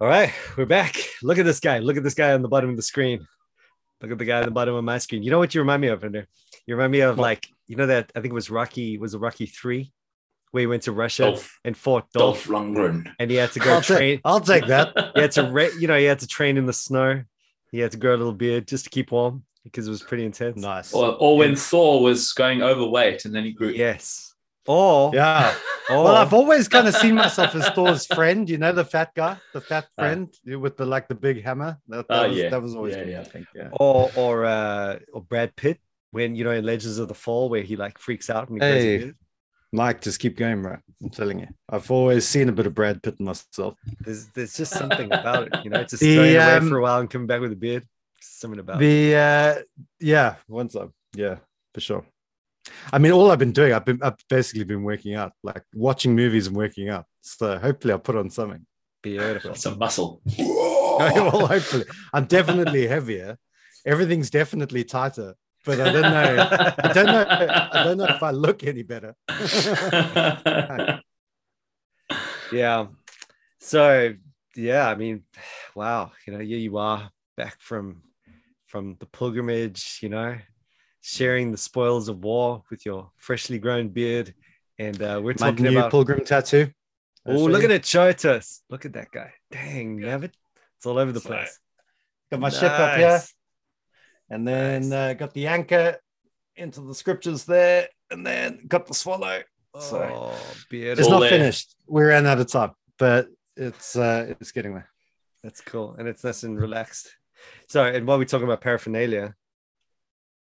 All right, we're back. Look at this guy. Look at this guy on the bottom of the screen. Look at the guy on the bottom of my screen. You know what you remind me of, Ender? You remind me of What? like you know that I think it was Rocky was it Rocky three, where he went to Russia Dolph, and fought Dolph, Dolph Lundgren. and he had to go I'll, train. take, I'll take that. He had to, re- you know, he had to train in the snow. He had to grow a little beard just to keep warm because it was pretty intense. Nice. Or, or when Thor was going overweight and then he grew. Yes. Or Yeah. or Well, I've always kind of seen myself as Thor's friend. You know, the fat guy, the fat Ah. friend with the like the big hammer. That, that Oh, was, yeah. that was always Yeah, me, yeah. I think. Yeah. or or uh or Brad Pitt when you know in Legends of the Fall where he like freaks out and he Hey. Mike, just keep going, bro. I'm telling you, I've always seen a bit of Brad Pitt in myself. There's there's just something about it, you know, just The, going away um, for a while and coming back with a beard. Something about it. The uh, yeah, once up, yeah, for sure. I mean, all I've been doing, I've been, I've basically been working out, like watching movies and working out. So hopefully, I'll put on something. Beautiful. Some muscle. well, hopefully, I'm definitely heavier. Everything's definitely tighter, but I don't know. I don't know. I don't know if I look any better. Yeah. So yeah, I mean, wow, you know, here you are back from from the pilgrimage, you know, sharing the spoils of war with your freshly grown beard. And uh, we're My talking new about pilgrim tattoo. oh, look at it, show it to us. Look at that guy. Dang, Navid. It's all over the Sorry. place. Got my ship up here, and then uh, got the anchor into the scriptures there, and then got the swallow. So Oh, it's beautiful. all not there. finished. We ran out of time, but it's uh, it's getting there. That's cool. And it's nice and relaxed. So, and while we're talking about paraphernalia,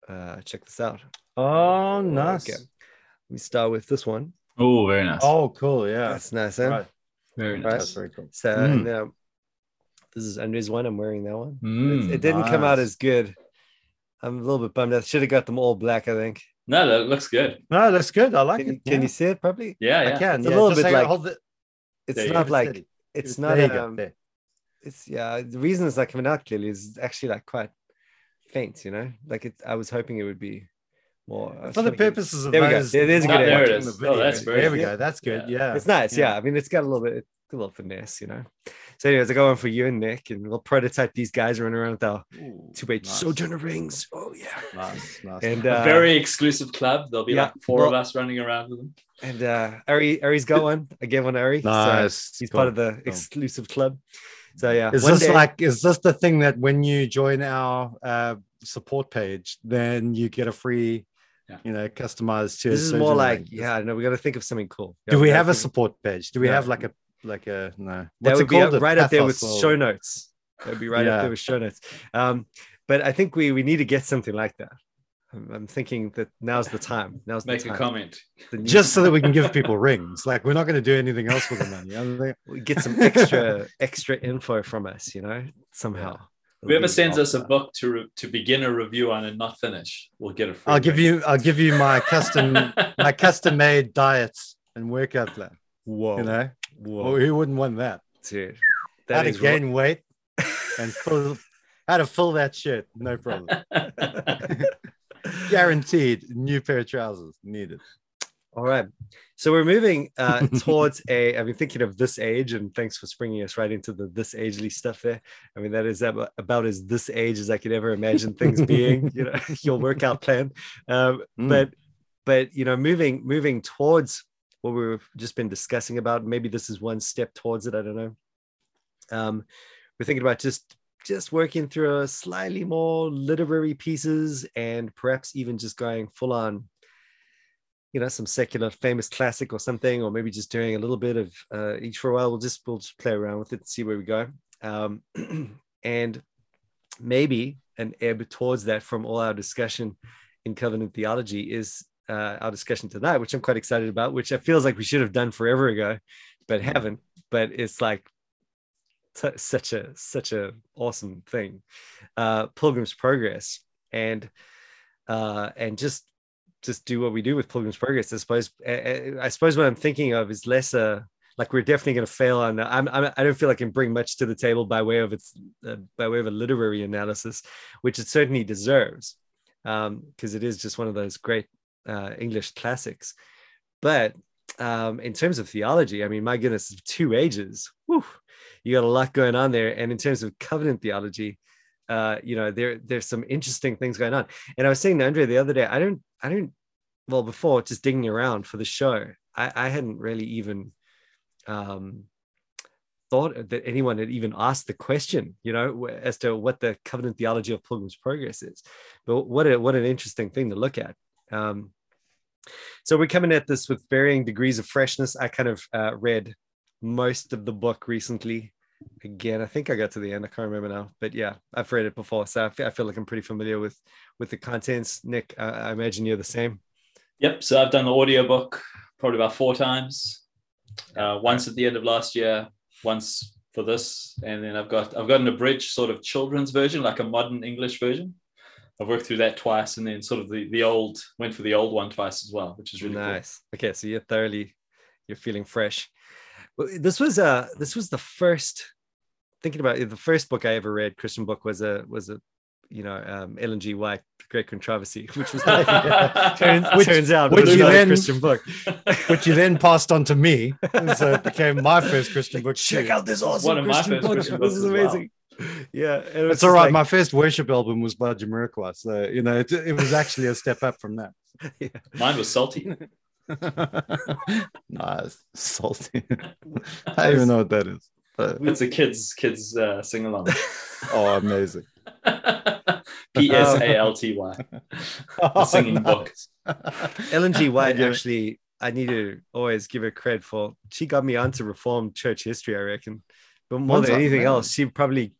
uh, check this out. Oh, nice. Okay. Let me start with this one. oh, very nice. Oh, cool. Yeah. That's nice, eh? Right. very right. nice. That's very cool. So Mm. now this is Andre's one. I'm wearing that one. Mm. it, it didn't come out as good. I'm a little bit bummed. I should have got them all black. I think. No, that looks good. No, that's good. I like Uh, Can, it. can yeah. you see it? Probably. Yeah, I can. It's a little bit hang- like- hold it. It's There not like Steady. it's not. you. Um, There. it's yeah. The reason it's not coming out clearly is actually like quite faint. You know, like it. I was hoping it would be more. I For the purposes of There we go. There- there's a good There it watching is. the Oh, that's very There we good. go. That's good. Yeah. Yeah. It's nice, yeah. Yeah. I mean, it's got a little bit, it's a little finesse, you know. So, anyways, I go on for you and Nick, and we'll prototype these guys running around with our two way nice. sojourner rings. Oh yeah, Nice, nice. and A uh, very exclusive club. There'll be yeah, like four of us running around with them. and uh, Ari, Ari's got one. I gave one to Ari. so nice. he's Cool, part of the cool. exclusive club. So yeah, Is this day- like is this the thing that when you join our uh, support page, then you get a free, Yeah. you know, customized to this is more like yeah. No, we got to think of something cool. Yeah, Do we have a think- support page? Do we No. have like a like a no? That would it be called? up, A right up there with or- show notes. That would be right up there with show notes. Um, but I think we we need to get something like that. I'm, I'm thinking that now's the time. Now's the time. Make a comment. Just so that we can give people rings. Like we're not going to do anything else with the money. I don't we get some extra extra info from us, you know, somehow. Whoever sends us a book to re- to begin a review on and not finish, we'll get a free. I'll give you. I'll give you my custom my custom made diets and workout plan. Whoa, You know, whoa, well, who wouldn't want that? dude, How that to is gain weight and fill, how to fill that shirt, no problem. Guaranteed, new pair of trousers needed. All right. So we're moving uh, towards a. I've been thinking of this age, and thanks for springing us right into the this agely stuff there. I mean, that is about, about as this age as I could ever imagine things being. You know, your workout plan. Um, Mm. But, but you know, moving moving towards what we've just been discussing about. Maybe this is one step towards it. I don't know. Um, we're thinking about just just working through a slightly more literary pieces, and perhaps even just going full on you know some secular famous classic or something or maybe just doing a little bit of uh, each for a while. We'll just we'll just play around with it and see where we go. Um, and maybe an ebb towards that from all our discussion in covenant theology is uh, our discussion tonight which i'm quite excited about which it feels like we should have done forever ago but haven't. But it's like t- such a such a awesome thing uh pilgrim's progress and uh and just just do what we do with Pilgrim's Progress. I suppose. I, I suppose what I'm thinking of is less like we're definitely going to fail on that. I'm, I'm I don't feel I can bring much to the table by way of its uh, by way of a literary analysis, which it certainly deserves, because it is just one of those great uh, English classics. But um, in terms of theology, I mean, my goodness, two ages. Whew. You got a lot going on there. And in terms of covenant theology, uh, you know, there there's some interesting things going on. And I was saying to Andre the other day, I don't, I don't, well, before just digging around for the show, I, I hadn't really even um, thought that anyone had even asked the question, you know, as to what the covenant theology of Pilgrim's Progress is. But what a, what an interesting thing to look at. Um, so we're coming at this with varying degrees of freshness. I kind of uh, read most of the book recently. Again, I think I got to the end. I can't remember now, but yeah, I've read it before, so I feel, I feel like I'm pretty familiar with with the contents. Nick, uh, I imagine you're the same. Yep. So I've done the audiobook probably about four times. Uh, once at the end of last year, once for this, and then I've got I've got an abridged sort of children's version, like a modern English version. I've worked through that twice, and then sort of the the old went for the old one twice as well, which is really nice. Cool. Okay, so you're thoroughly you're feeling fresh. This was uh this was the first thinking about it, the first book I ever read, Christian book was a was a you know um, Ellen G. White, Great Controversy, which was like, turns, which, turns out which you then, Christian book, which you then passed on to me, so it became my first Christian book. Check too. out this awesome One Christian book. Christian this is amazing. Well. Yeah, it it's all right. Like... My first worship album was by Jamiroquai, so you know it, it was actually a step up from that. Yeah. Mine was Psalty. nice, Psalty. I don't even know what that is. But... It's a kids kids uh, sing along. oh, amazing. P S A L T Y. The singing book. Ellen G. White actually, I need to always give her credit for. She got me onto Reformed church history, I reckon. But more What's than anything else, she probably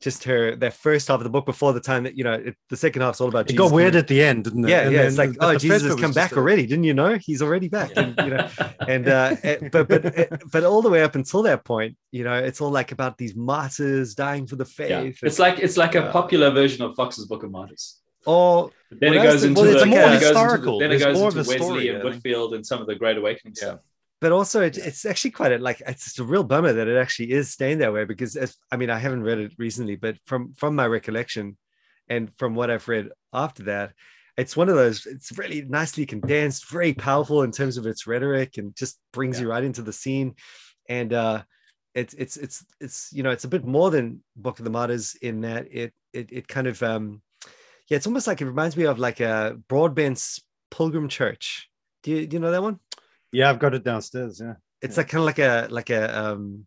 just her that first half of the book before the time that you know it, the second half is all about. It Jesus got weird at the end, didn't it? Yeah, and yeah. It's like oh, Jesus has come back a... already. Didn't you know he's already back? And you know, and uh, eh, but but eh, but all the way up until that point, you know, it's all like about these martyrs dying for the faith. Yeah. It's like it's like a popular version of Fox's Book of Martyrs. Or then it goes into well, the, more historical. then it goes into Wesley story, and Whitefield and some of the Great Awakening yeah. stuff but also it, it's actually quite a, like it's a real bummer that it actually is staying that way because I mean I haven't read it recently, but from from my recollection and from what I've read after that, it's one of those. It's really nicely condensed, very powerful in terms of its rhetoric, and just brings yeah. you right into the scene. And uh, it's it's it's it's you know it's a bit more than Book of the Martyrs in that it it it kind of um yeah it's almost like it reminds me of like a Broadbent's Pilgrim Church. Do you do you know that one? Yeah, I've got it downstairs. Yeah, it's yeah. like kind of like a like a um,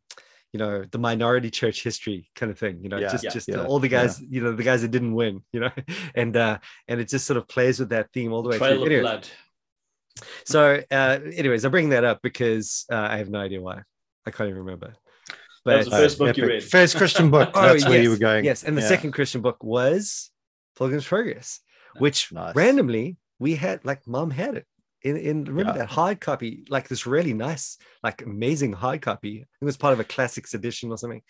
you know, the minority church history kind of thing. You know, yeah, just yeah, just all the guys, you know, the guys that didn't win. You know, and uh, and it just sort of plays with that theme all the way Trail through. Anyway, blood. So, uh, anyways, I bring that up because uh, I have no idea why. I can't even remember. But, that was the first book you read. First Christian book. oh, That's yes, where you were going. Yes, and the second Christian book was Pilgrim's Progress, which nice. randomly we had, like, mom had it in, in remember yeah. that hard copy, like this really nice, like amazing hard copy. It was part of a classics edition or something.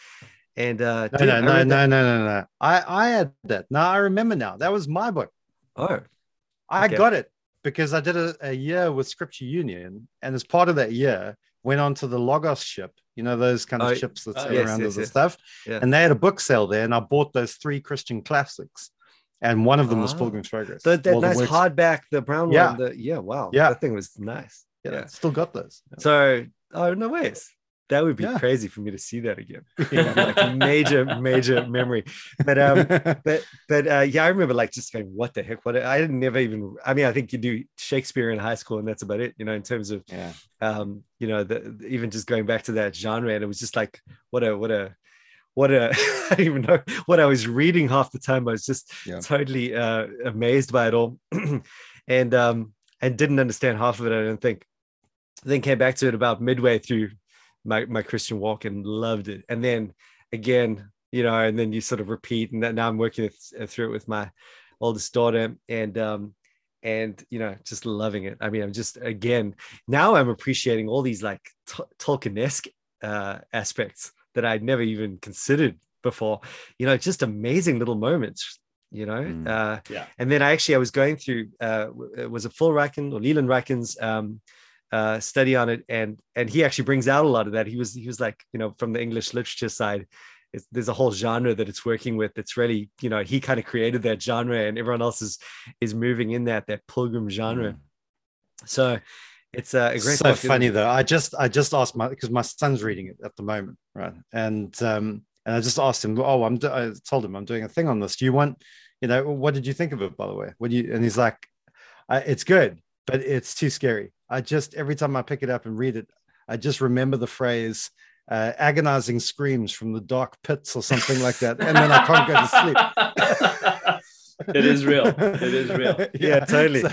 And uh no, no, no, no, no, no, no. I I had that. No, I remember now. That was my book. Oh, I okay. got it because I did a, a year with Scripture Union, and as part of that year, went on to the Logos ship. You know those kind of oh, ships that oh, yes, around yes, us yes. and stuff. Yeah. And they had a book sale there, and I bought those three Christian classics and one of them was Pilgrim's Progress. The, that well, nice hardback, the brown yeah. one. The, yeah, wow. Yeah, that thing was nice. Yeah, yeah. still got those. Yeah. So, oh no ways. That would be yeah. crazy for me to see that again. like major, major memory. But um, but but uh, yeah, I remember like just going, what the heck? What I didn't never even. I mean, I think you do Shakespeare in high school, and that's about it. You know, in terms of yeah, um, you know, the even just going back to that genre, and it was just like, what a what a what a I don't even know what I was reading half the time. I was just yeah. totally uh, amazed by it all, and um, and didn't understand half of it. I don't think. Then came back to it about midway through my my Christian walk and loved it. And then again, you know, and then you sort of repeat. And now I'm working through it with my oldest daughter, and um, and you know, just loving it. I mean, I'm just again now I'm appreciating all these like t- Tolkien-esque uh, aspects that I'd never even considered before. You know, just amazing little moments. You know, mm, uh, yeah. And then I actually I was going through uh, it was a full Ryken or Leland Ryken's um, uh, study on it, and and he actually brings out a lot of that. He was he was like you know from the English literature side. there's a whole genre that it's working with. It's really, you know, he kind of created that genre, and everyone else is is moving in that that pilgrim genre. Mm. So it's a great. So book, funny though. I just I just asked my because my son's reading it at the moment, right? And um, and I just asked him, oh, I'm. Do- I told him I'm doing a thing on this. Do you want, you know, what did you think of it, by the way? What do you? And he's like, it's good, but it's too scary. I just every time I pick it up and read it, I just remember the phrase. Uh, agonizing screams from the dark pits or something like that, and then I can't go to sleep. it is real. It is real. Yeah, yeah totally. So,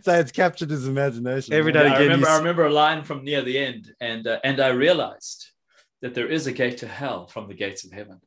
so, it's captured his imagination. Every night yeah, I remember. I remember a line from near the end, and uh, and I realized that there is a gate to hell from the gates of heaven.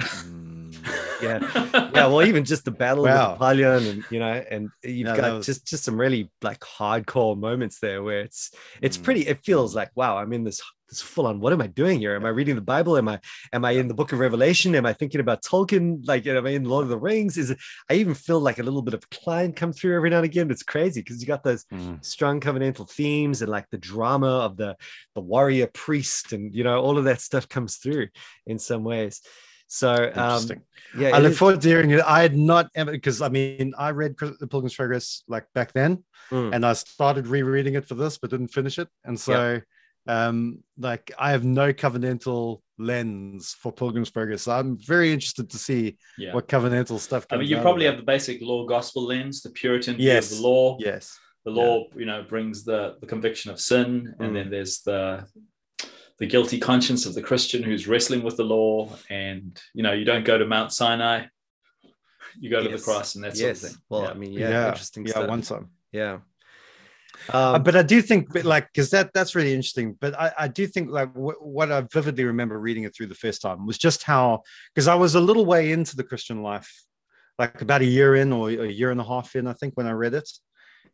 Mm, yeah, yeah. Well, even just the battle wow. with Apollyon, and you know, and you've got was... just just some really like hardcore moments there where it's it's mm. pretty. It feels like wow, I'm in this this full on. What am I doing here? Am I reading the Bible? Am I am I in the Book of Revelation? Am I thinking about Tolkien? Like, am I in Lord of the Rings? Is it? I even feel like a little bit of Kline come through every now and again. It's crazy because you got those mm. strong covenantal themes and like the drama of the the warrior priest, and you know all of that stuff comes through in some ways. So um, yeah, I look is. forward to hearing it. I had not ever because I mean I read the Pilgrim's Progress like back then, mm. and I started rereading it for this, but didn't finish it, and so. Um, like I have no covenantal lens for Pilgrim's Progress. So I'm very interested to see yeah. what covenantal stuff. I mean, you probably have the basic law gospel lens, the Puritan yes. view of the law. Yes. The law, yeah. you know, brings the the conviction of sin, and mm. then there's the the guilty conscience of the Christian who's wrestling with the law, and you know, you don't go to Mount Sinai, you go yes. to the cross, and that yes. sort of thing. Well, yeah. I mean, yeah, yeah. interesting. Yeah, stuff. one time. Yeah. Um, uh, but I do think, like, because that that's really interesting. But I, I do think, like, w- what I vividly remember reading it through the first time was just how, because I was a little way into the Christian life, like about a year in or a year and a half in, I think, when I read it,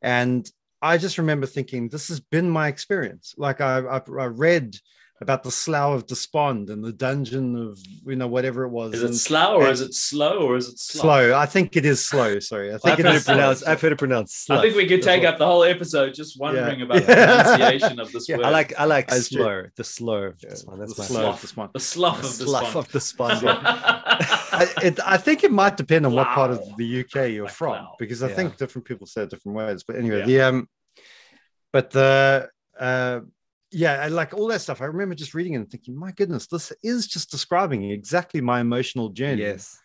and I just remember thinking, this has been my experience. Like, I I, I read about the Slough of Despond and the dungeon of you know whatever it was. Is it Slough or is it slow or is it slow? slow? I think it is slow. Sorry, I think I've, heard it pronounced, I've heard it pronounced. I think we could take up the whole episode just wondering yeah. about the pronunciation of this yeah. word. I like I like That's slow. True. The slow. Yeah. That's the my slough. Despond. The slough the of the slough of the spond. I, it, I, think it might depend on what part of the UK you're from because I think different people say it different ways. But anyway, the um, but the uh yeah, I like all that stuff. I remember just reading it and thinking, my goodness, this is just describing exactly my emotional journey. Yes.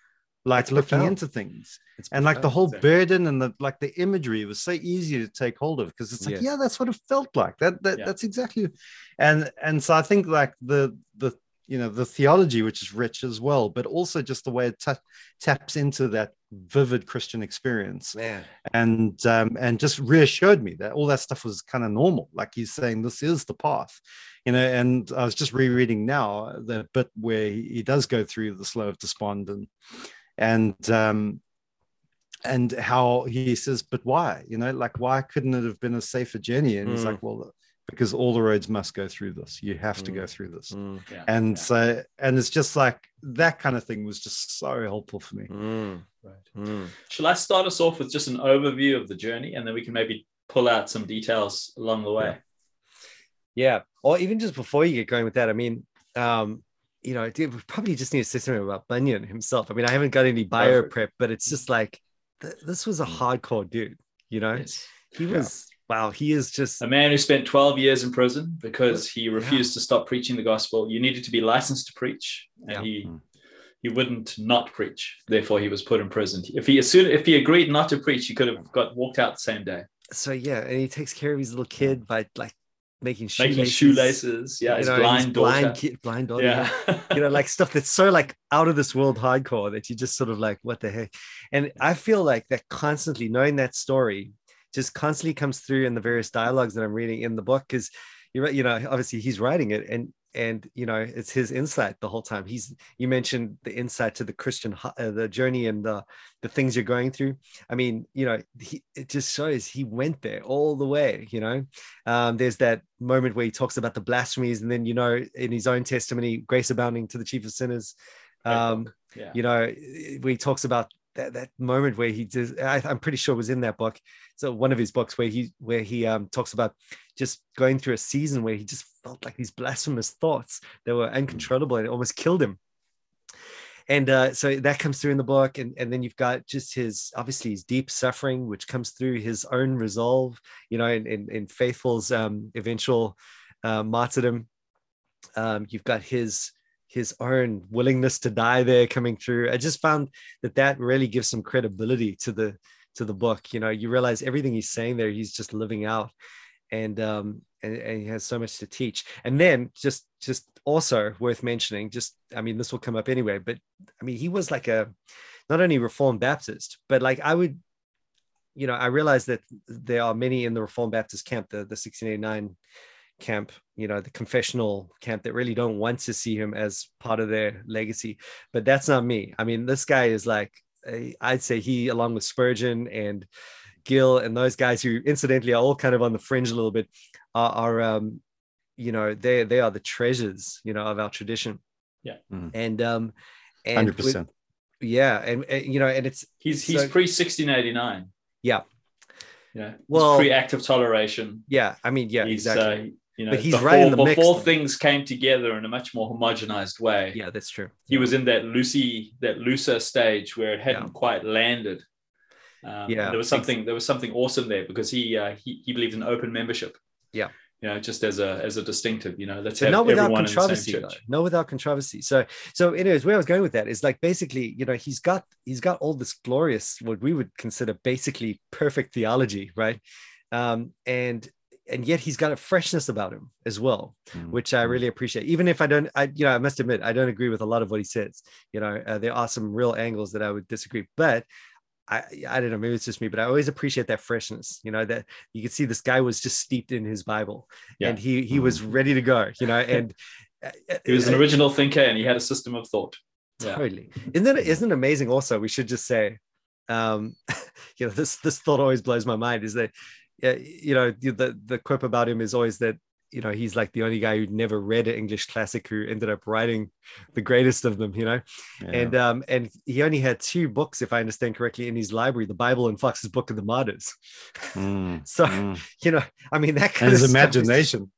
Like it's looking profound. into things. It's and profound, like the whole exactly. burden and the like the imagery was so easy to take hold of because it's like, yes. yeah, that's what it felt like. That that yeah. that's exactly and and so I think like the the you know the theology which is rich as well but also just the way it t- taps into that vivid christian experience Man. and um, and just reassured me that all that stuff was kind of normal like he's saying this is the path you know and i was just rereading now the bit where he does go through the slough of despond and and um and how he says but why you know like why couldn't it have been a safer journey and mm. he's like well because all the roads must go through this. You have to mm. go through this. Mm. Yeah, and yeah. so, and it's just like that kind of thing was just so helpful for me. Mm. Right. Mm. Shall I start us off with just an overview of the journey and then we can maybe pull out some details along the way? Yeah. yeah. Or even just before you get going with that, I mean, um, you know, we probably just need to say something about Bunyan himself. I mean, I haven't got any bio prep, but it's just like th- this was a mm. hardcore dude, you know? Yes. He was wow, he is just a man who spent 12 years in prison because he refused yeah. to stop preaching the gospel. You needed to be licensed to preach, and yeah. he hmm. he wouldn't not preach. Therefore, he was put in prison. If he as soon if he agreed not to preach, he could have got walked out the same day. So yeah, and he takes care of his little kid by like making shoelaces. Making shoelaces. Yeah, his know, blind his daughter. Blind kid, blind daughter. Yeah. you know, like stuff that's so like out of this world hardcore that you just sort of like, what the heck? And I feel like that constantly knowing that story just constantly comes through in the various dialogues that I'm reading in the book because you're you know obviously he's writing it and and you know it's his insight the whole time. He's you mentioned the insight to the christian uh, the journey and the the things you're going through. I mean you know he, it just shows he went there all the way you know? Um, there's that moment where he talks about the blasphemies and then you know in his own testimony grace abounding to the chief of sinners. Um, yeah. you know where he talks about that, that moment where he just I, am pretty sure was in that book. So one of his books where he where he um, talks about just going through a season where he just felt like these blasphemous thoughts that were uncontrollable and it almost killed him. And uh, so that comes through in the book. And, and then you've got just his obviously his deep suffering which comes through his own resolve you know in, in, in faithful's um, eventual uh, martyrdom. Um, you've got his his own willingness to die there coming through. I just found that that really gives some credibility to the to the book. You know, you realize everything he's saying there, he's just living out, and um, and, and he has so much to teach. And then just just also worth mentioning, just I mean, this will come up anyway, but I mean, he was like a not only Reformed Baptist, but like I would, you know, I realize that there are many in the Reformed Baptist camp, the the 1689 camp, you know, the confessional camp that really don't want to see him as part of their legacy. But that's not me. I mean, this guy is like, I'd say he, along with Spurgeon and Gill and those guys who incidentally are all kind of on the fringe a little bit, are, are um, you know, they they are the treasures, you know, of our tradition. Yeah. Mm. And um, hundred percent. Yeah, and, and, you know, and it's he's he's so, pre sixteen eighty nine. Yeah. Yeah. Well, pre Act of Toleration. Yeah, I mean, yeah, he's, exactly. Uh, you know, but he's before, right in the before mix, things came together in a much more homogenized way. Yeah, that's true. He was in that Lucy, that looser stage where it hadn't yeah. quite landed. Um, yeah, there was something. There was something awesome there because he uh, he he believed in open membership. Yeah, you know, just as a as a distinctive. You know, let's have not without controversy. No, without controversy. So so anyways, where I was going with that is like basically, you know, he's got he's got all this glorious what we would consider basically perfect theology, right? Um, and and yet he's got a freshness about him as well, mm-hmm. which I really appreciate. Even if I don't, I you know, I must admit I don't agree with a lot of what he says. You know, uh, there are some real angles that I would disagree, but I I don't know, maybe it's just me, but I always appreciate that freshness. You know, that you could see this guy was just steeped in his Bible, yeah. and he he mm-hmm. was ready to go. You know, and uh, he was an original thinker, and he had a system of thought. Yeah. Totally. Isn't that isn't it amazing? Also, we should just say, um, you know, this this thought always blows my mind. Is that you know the the quip about him is always that you know he's like the only guy who'd never read an english classic who ended up writing the greatest of them you know yeah. and um and he only had two books if i understand correctly in his library the bible and fox's book of the martyrs mm, so mm. you know i mean that kind and his imagination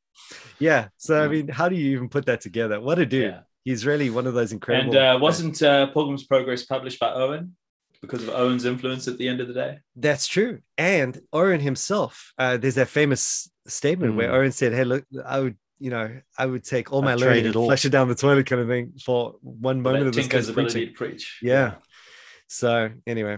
yeah so yeah. i mean how do you even put that together what a dude yeah. he's really one of those incredible and uh, wasn't uh, pilgrim's progress published by owen because of Owen's influence at the end of the day. That's true. And Owen himself, uh, there's that famous statement mm. where Owen said, Hey, look, I would, you know, I would take all my learning and flush it down the toilet kind of thing for one moment of this guy's ability to preach. Yeah. yeah. So anyway,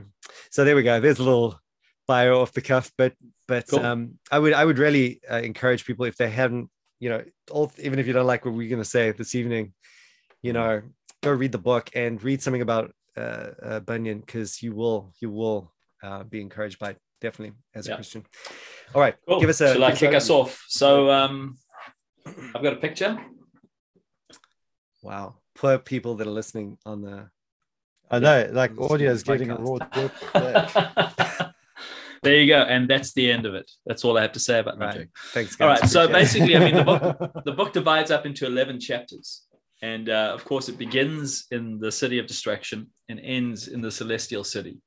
so there we go. There's a little bio off the cuff, but but cool. um, I would I would really uh, encourage people if they hadn't, you know, all, even if you don't like what we're going to say this evening, you mm. know, go read the book and read something about uh, uh, Bunyan because you will you will uh, be encouraged by it, definitely as a Christian. All right, cool. give us a. Shall I kick us off? So um, I've got a picture. Wow, poor people that are listening on the. I know, like audio is getting a raw there you go, and that's the end of it. That's all I have to say about that. Right. Thanks. Guys. All right. So basically, I mean, the book the book divides up into eleven chapters. And uh, of course, it begins in the city of destruction and ends in the celestial city.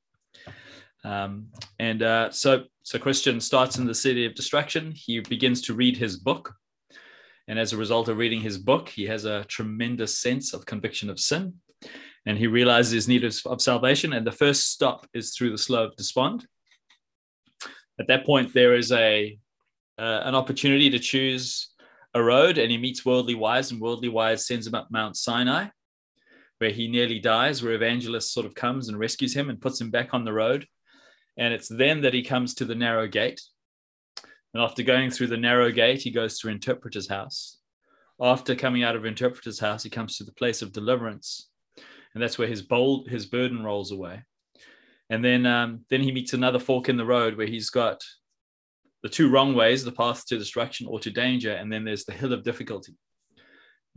Um, and uh, so, so Christian starts in the city of destruction. He begins to read his book. And as a result of reading his book, he has a tremendous sense of conviction of sin. And he realizes his need of, of salvation. And the first stop is through the slough of despond. At that point, there is a uh, an opportunity to choose a road and he meets Worldly Wise, and Worldly Wise sends him up Mount Sinai, where he nearly dies, where Evangelist sort of comes and rescues him and puts him back on the road. And it's then that he comes to the narrow gate. And after going through the narrow gate, he goes to Interpreter's house. After coming out of Interpreter's house, he comes to the place of deliverance. And that's where his bold his burden rolls away. And then um, then he meets another fork in the road where he's got the two wrong ways, the path to destruction or to danger, and then there's the hill of difficulty.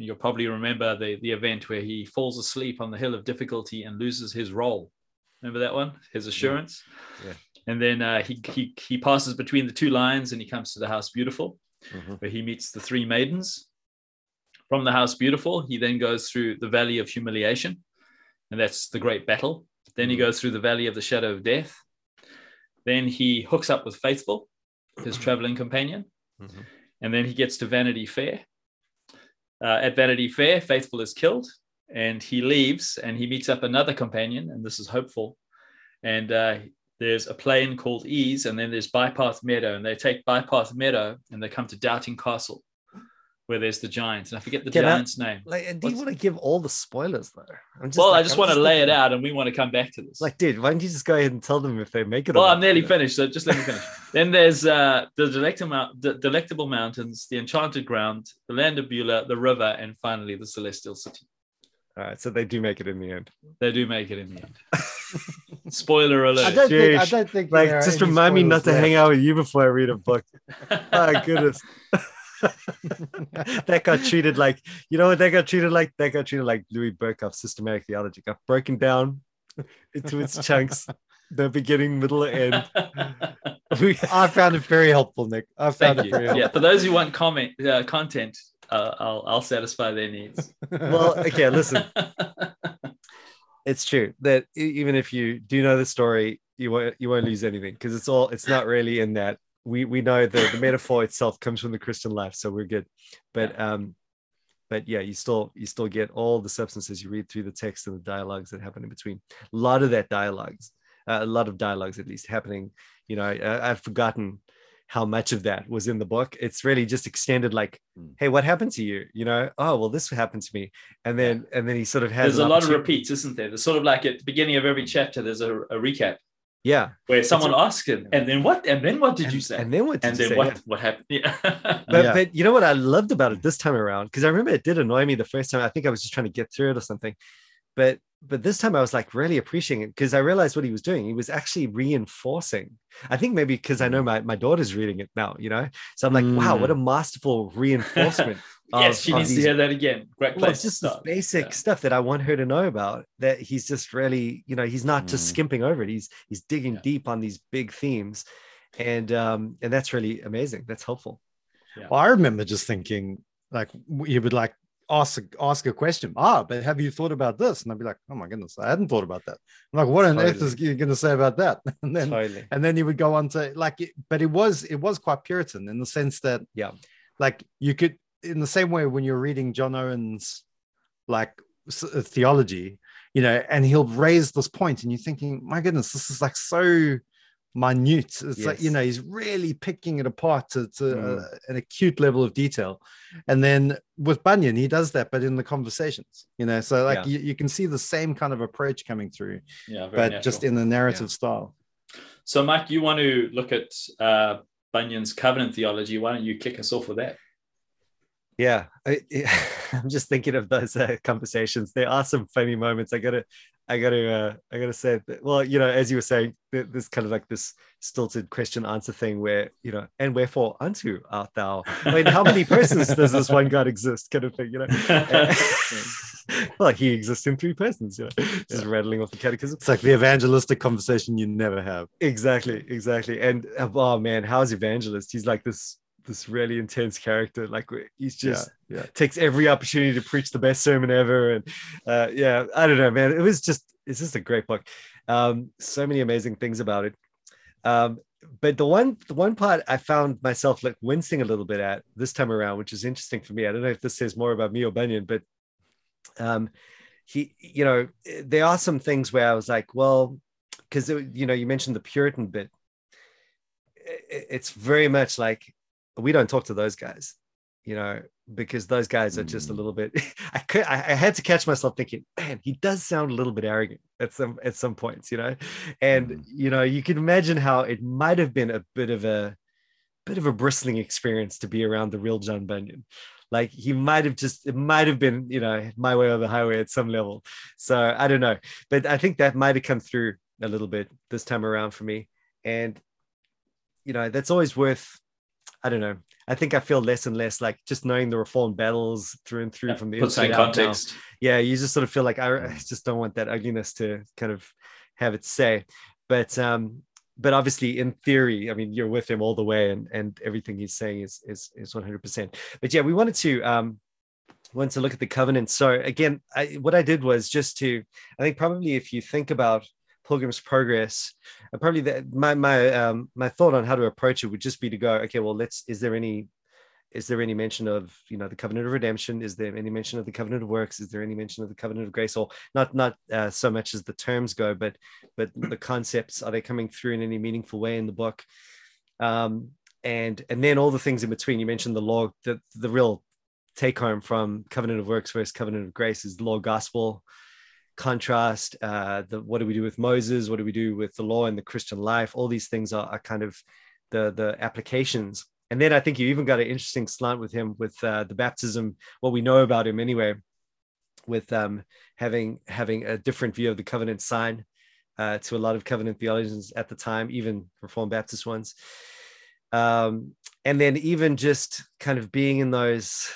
You'll probably remember the, the event where he falls asleep on the hill of difficulty and loses his roll. Remember that one? His assurance. Yeah. yeah. And then uh, he, he, he passes between the two lines and he comes to the house beautiful, mm-hmm. where he meets the three maidens. From the house beautiful, he then goes through the valley of humiliation, and that's the great battle. Then he mm-hmm. goes through the valley of the shadow of death. Then he hooks up with faithful, his traveling companion. Mm-hmm. And then he gets to Vanity Fair. Uh, at Vanity Fair, Faithful is killed and he leaves and he meets up another companion, and this is hopeful. And uh, there's a plain called Ease, and then there's Bypath Meadow, and they take Bypath Meadow and they come to Doubting Castle, where there's the giant, and I forget the Can giant's I, name. Like, do What's... you want to give all the spoilers though? I'm just well, like, I just I'm want just to lay thinking... it out, and we want to come back to this. Like, dude, why don't you just go ahead and tell them if they make it? Well, I'm nearly finished, so just let me finish. then there's uh, the delectable, the delectable mountains, the enchanted ground, the land of Beulah, the river, and finally the celestial city. All right, so they do make it in the end. They do make it in the end. Spoiler alert. I don't think. I don't think. Like, just remind me not to hang out with you before I read a book. oh goodness. that got treated like you know what that got treated like that got treated like Louis Berkhof's systematic theology. Got broken down into its chunks the beginning middle and end I found it very helpful Nick. I found Thank it very helpful. yeah for those who want comment uh, content uh, I'll I'll satisfy their needs. Well okay listen. It's true that even if you do know the story you won't you won't lose anything because it's all it's not really in that we we know that the metaphor itself comes from the Christian life, so we're good. But um, but yeah, you still you still get all the substances you read through the text and the dialogues that happen in between. A lot of that dialogues, uh, a lot of dialogues at least happening. You know, I, I've forgotten how much of that was in the book. It's really just extended like, mm. hey, what happened to you? You know, oh well, this happened to me. And then and then he sort of has there's a lot of repeats, isn't there? There's sort of like at the beginning of every chapter, there's a, a recap. Yeah. Where someone asked him, and then what? And then what did and, you say? And then what? and then say? what? Yeah. What happened? Yeah. but yeah. but you know what I loved about it this time around because I remember it did annoy me the first time. I think I was just trying to get through it or something, but but this time I was like really appreciating it because I realized what he was doing. He was actually reinforcing. I think maybe because I know my, my daughter's reading it now, you know. So I'm like, mm. wow, what a mm. masterful reinforcement yes, she needs these, to hear that again. Great place. Well, it's just the basic yeah. stuff that I want her to know about. That he's just really, you know, he's not just mm. skimping over it. He's he's digging yeah. deep on these big themes, and um, and that's really amazing. That's helpful. Yeah. Well, I remember just thinking like you would like ask ask a question. Ah, but have you thought about this? And I'd be like, oh my goodness, I hadn't thought about that. I'm like, what totally. on earth is you going to say about that? And then totally. and then you would go on to like, it, but it was it was quite Puritan in the sense that yeah, like you could in the same way when you're reading John Owen's like uh, theology, you know, and he'll raise this point, and you're thinking, my goodness, this is like so minute. It's yes. like you know, he's really picking it apart to, to mm. uh, an acute level of detail. And then with Bunyan, he does that, but in the conversations, you know, so like yeah. you, you, can see the same kind of approach coming through, yeah, but natural. just in the narrative yeah. style. So, Mike, you want to look at uh, Bunyan's covenant theology? Why don't you kick us off with that? Yeah. I, am just thinking of those uh, conversations. There are some funny moments. I gotta i gotta uh, i gotta say that, well you know as you were saying this kind of like this stilted question answer thing where you know and wherefore unto art thou? I mean how many persons does this one god exist kind of thing you know? Well he exists in three persons you know just yeah. rattling off the catechism. It's like the evangelistic conversation you never have. Exactly exactly. And oh man how's evangelist? He's like this this really intense character. Like he's just yeah, yeah. takes every opportunity to preach the best sermon ever. And uh, yeah, I don't know, man. It was just it's just a great book. Um, so many amazing things about it. Um, but the one the one part I found myself like wincing a little bit at this time around, which is interesting for me. I don't know if this says more about me or Bunyan, but um, he, you know, there are some things where I was like, well, because you know, you mentioned the Puritan bit. It's very much like we don't talk to those guys, you know, because those guys are just a mm. little bit. I could, I, I had to catch myself thinking, man, he does sound a little bit arrogant at some at some points, you know, and mm. you know, you can imagine how it might have been a bit of a bit of a bristling experience to be around the real John Bunyan. Like he might have just, it might have been, you know, my way or the highway at some level. So I don't know, but I think that might have come through a little bit this time around for me, and you know, that's always worth I don't know. I think I feel less and less like just knowing the reformed battles through and through yeah, from the inside out context. Now. Yeah, you just sort of feel like I, I, just don't want that ugliness to kind of have its say. But um, but obviously in theory, I mean, you're with him all the way, and and everything he's saying is is is 100. percent But yeah, we wanted to um wanted to look at the covenant. So again, I, what I did was just to I think probably if you think about Pilgrim's Progress, uh, probably the, my my um, my thought on how to approach it would just be to go, okay, well, let's. Is there any is there any mention of you know the covenant of redemption? Is there any mention of the covenant of works? Is there any mention of the covenant of grace? Or not not uh, so much as the terms go but but the concepts are they coming through in any meaningful way in the book? Um and and then all the things in between. You mentioned the law the the real take home from covenant of works versus covenant of grace is the law gospel contrast uh, the what do we do with moses? What do we do with the law and the christian life? All these things are, are kind of the the applications. And then i think you even got an interesting slant with him with uh, the baptism what we know about him anyway with um, having having a different view of the covenant sign uh, to a lot of covenant theologians at the time even reformed baptist ones. Um, and then even just kind of being in those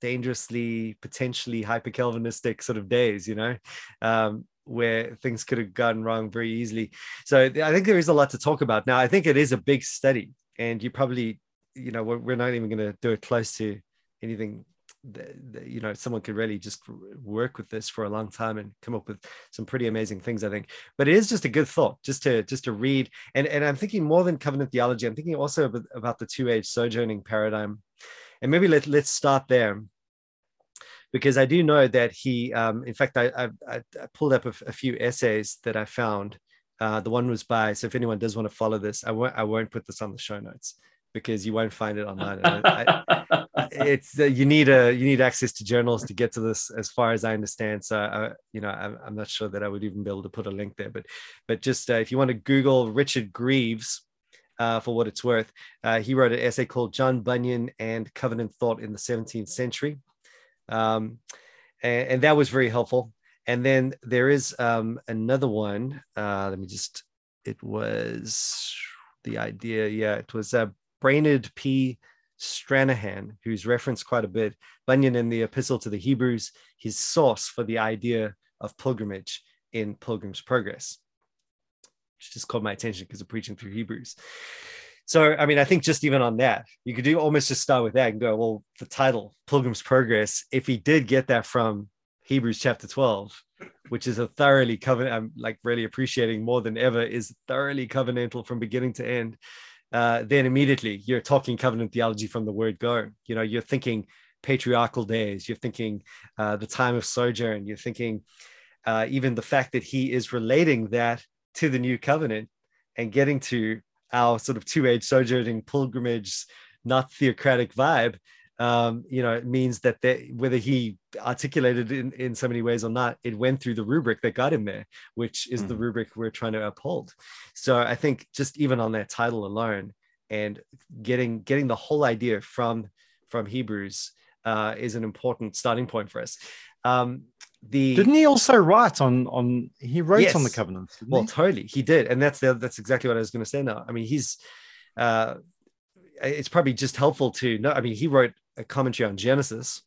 dangerously potentially hyper calvinistic sort of days you know um, where things could have gone wrong very easily. So i think there is a lot to talk about. Now i think it is a big study and you probably you know we're, we're not even going to do it close to anything that, you know someone could really just work with this for a long time and come up with some pretty amazing things i think. But it is just a good thought just to just to read. And and i'm thinking more than covenant theology i'm thinking also about, about the two age sojourning paradigm and maybe let, let's start there because I do know that he, um, in fact, I, I, I pulled up a, a, few essays that I found. Uh, the one was by, so if anyone does want to follow this, I won't, I won't put this on the show notes because you won't find it online. I, it's uh, you need a you need access to journals to get to this, as far as I understand. So, uh, you know, I'm, I'm, not sure that I would even be able to put a link there. But, but just uh, if you want to Google Richard Greaves, uh, for what it's worth. Uh, he wrote an essay called John Bunyan and Covenant Thought in the 17th Century. Um, and, and, that was very helpful. And then there is um, another one. Uh, let me just, it was the idea. Yeah, it was uh, Brainerd P. Stranahan, who's referenced quite a bit. Bunyan in the Epistle to the Hebrews, his source for the idea of pilgrimage in Pilgrim's Progress, just caught my attention because of preaching through Hebrews. So, I mean, I think just even on that, you could do almost just start with that and go, well, the title, Pilgrim's Progress, if he did get that from Hebrews chapter 12, which is a thoroughly covenant, I'm like really appreciating more than ever, is thoroughly covenantal from beginning to end uh, then immediately you're talking covenant theology from the word go. You know, you're thinking patriarchal days, you're thinking uh, the time of sojourn, you're thinking uh, even the fact that he is relating that to the new covenant and getting to our sort of two-age sojourning pilgrimage, not theocratic vibe um, you know, it means that they, whether he articulated in, in so many ways or not, it went through the rubric that got him there, which is mm. the rubric we're trying to uphold. So I think just even on that title alone and getting getting the whole idea from from Hebrews uh, is an important starting point for us. Um, the didn't he also write on on he wrote yes. on the covenants? Well, he? totally, he did, and that's the, that's exactly what I was going to say. Now, I mean, he's uh, it's probably just helpful to know. I mean, he wrote a commentary on Genesis.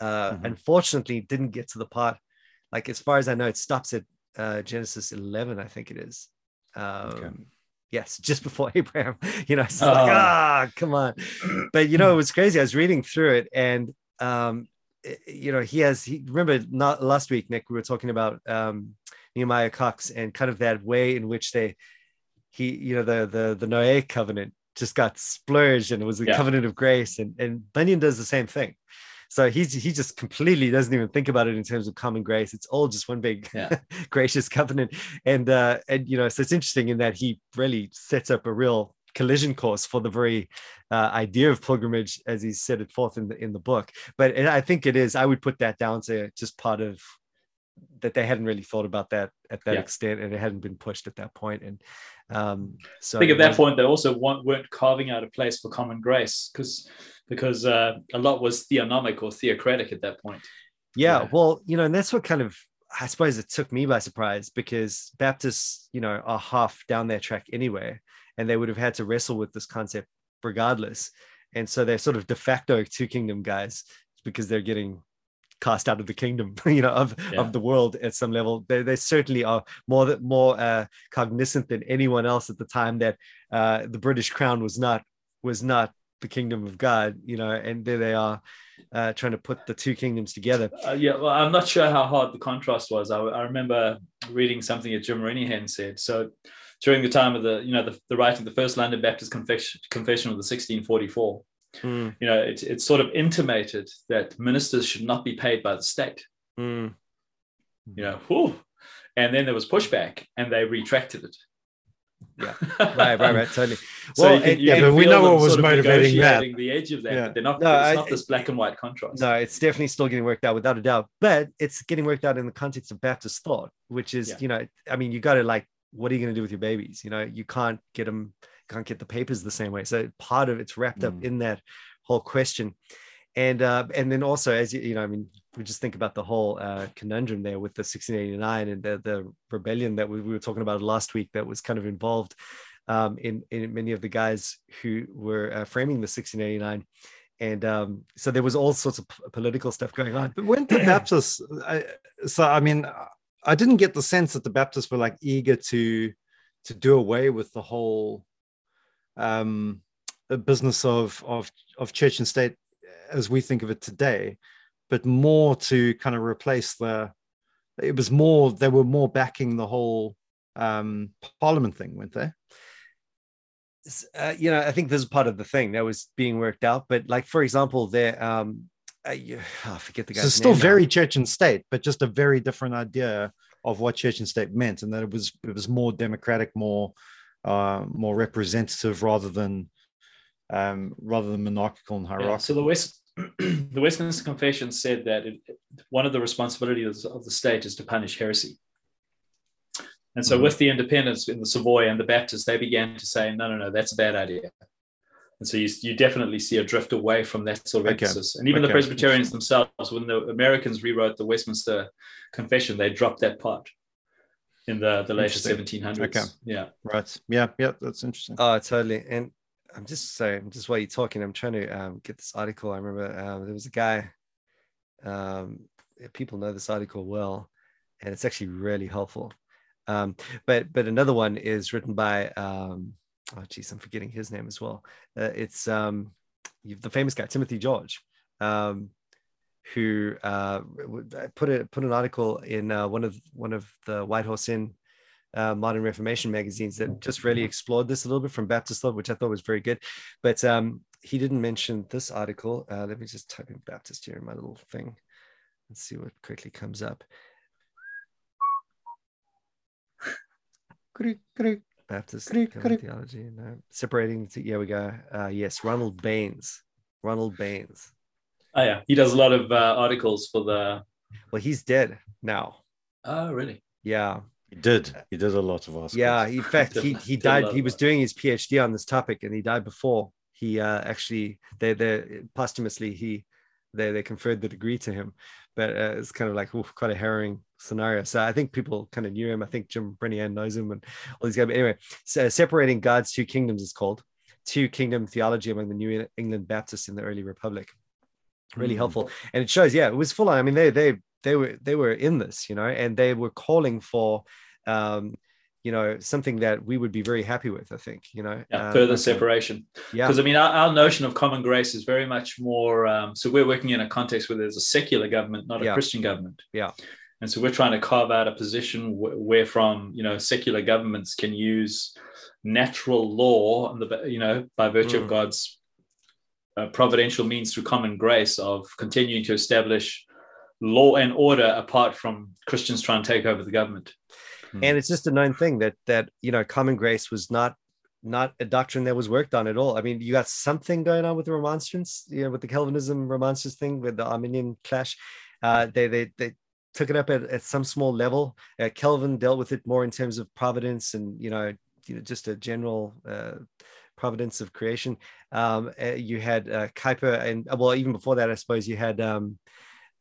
Uh, mm-hmm. Unfortunately, didn't get to the part. Like as far as I know, it stops at uh, Genesis 11, I think it is. Um, okay. Yes, just before Abraham. You know, so oh. like ah, come on. But you know, it was crazy. I was reading through it, and um, you know, he has. He remember not last week, Nick. We were talking about um, Nehemiah Cox and kind of that way in which they, he, you know, the the the Noahic covenant just got splurged and it was a yeah. covenant of grace. And, and Bunyan does the same thing. So he's he just completely doesn't even think about it in terms of common grace. It's all just one big yeah. gracious covenant. And uh, and you know, so it's interesting in that he really sets up a real collision course for the very uh, idea of pilgrimage as he set it forth in the in the book. But I think it is. I would put that down to just part of that they hadn't really thought about that at that yeah. extent and it hadn't been pushed at that point. and um, so I think at that point they also weren't carving out a place for common grace because because uh, a lot was theonomic or theocratic at that point. Yeah, yeah, well, you know, and that's what kind of I suppose it took me by surprise because Baptists, you know, are half down their track anyway, and they would have had to wrestle with this concept regardless. And so they're sort of de facto two kingdom guys because they're getting cast out of the kingdom you know of yeah. of the world at some level they, they certainly are more more uh, cognizant than anyone else at the time that uh, the british crown was not was not the kingdom of god you know and there they are uh, trying to put the two kingdoms together uh, yeah well i'm not sure how hard the contrast was i, I remember reading something that jim Renihan said so during the time of the you know the, the writing of the first london baptist confession, confession of the 1644 Mm. You know, it's it's sort of intimated that ministers should not be paid by the state. Mm. You know, whew. and then there was pushback, and they retracted it. Yeah, right, right, right, totally. So well, can, yeah, but we know what was motivating that. The edge of that, yeah. they're not. No, it's I, not this black and white contrast. No, it's definitely still getting worked out without a doubt. But it's getting worked out in the context of Baptist thought, which is, yeah. you know, I mean, you got to like, what are you going to do with your babies? You know, you can't get them, can't get the papers the same way. So part of it's wrapped mm. up in that whole question and uh, and then also as you, you know, I mean, we just think about the whole uh, conundrum there with the 1689 and the, the rebellion that we, we were talking about last week that was kind of involved um, in in many of the guys who were uh, framing the 1689 and um, so there was all sorts of p- political stuff going on. But when the Baptists, I, so I mean, I didn't get the sense that the Baptists were like eager to to do away with the whole um, business of of of church and state as we think of it today, but more to kind of replace the. It was more they were more backing the whole um, Parliament thing, weren't they? Uh, you know, I think this is part of the thing that was being worked out. But like, for example, there, um, I, I forget the guy. So still very now. church and state, but just a very different idea of what church and state meant, and that it was it was more democratic, more uh, more representative rather than um, rather than monarchical and hierarchical. Yeah, so the West, the Westminster Confession said that it, one of the responsibilities of the state is to punish heresy. And so, mm-hmm. with the independents in the Savoy and the Baptists, they began to say, no, no, no, that's a bad idea. And so, you, you definitely see a drift away from that sort of okay. emphasis. And even okay. the Presbyterians themselves, when the Americans rewrote the Westminster Confession, they dropped that part in the, the later 1700s. Okay. Yeah. Right. Yeah. Yeah. That's interesting. Oh, totally. And I'm just sorry, just while you're talking, I'm trying to um, get this article. I remember um, there was a guy, um, people know this article well, and it's actually really helpful. Um, but but another one is written by um, oh geez, I'm forgetting his name as well. Uh, it's um, the famous guy Timothy George, um, who uh, put a put an article in uh, one of one of the White Horse Inn uh, modern Reformation magazines that just really explored this a little bit from Baptist thought, which I thought was very good. But um, he didn't mention this article. Uh, let me just type in Baptist here in my little thing. Let's see what quickly comes up. Baptist theology. No. Separating. The, yeah, we go. Uh, yes, Ronald Baines. Ronald Baines. Oh yeah, he does a lot of uh, articles for the. Well, he's dead now. Oh really? Yeah, he did. He did a lot of articles. Yeah, in fact, he he died. He was doing his PhD on this topic, and he died before he uh, actually they they posthumously he they they conferred the degree to him. But uh, it's kind of like oof, quite a harrowing scenario. So I think people kind of knew him. I think Jim Renihan knows him and all these guys. But anyway, so separating God's two kingdoms is called two kingdom theology among the New England Baptists in the early Republic. Really mm. helpful, and it shows. Yeah, it was full on. I mean, they they they were they were in this, you know, and they were calling for um, you know something that we would be very happy with i think you know yeah, um, further separation yeah because i mean our, our, notion of common grace is very much more um, so we're working in a context where there's a secular government not a yeah. christian government yeah and so we're trying to carve out a position wh- where from you know secular governments can use natural law and the you know by virtue mm. of god's uh, providential means through common grace of continuing to establish law and order apart from Christians trying to take over the government. Hmm. And it's just a known thing that that you know common grace was not not a doctrine that was worked on at all. I mean, you got something going on with the Remonstrance, you know, with the Calvinism Remonstrance thing, with the Arminian clash. Uh, they they they took it up at, at some small level. Uh, Calvin dealt with it more in terms of providence and you know, you know just a general uh, providence of creation. Um, uh, you had uh, Kuyper, and well, even before that, I suppose you had um,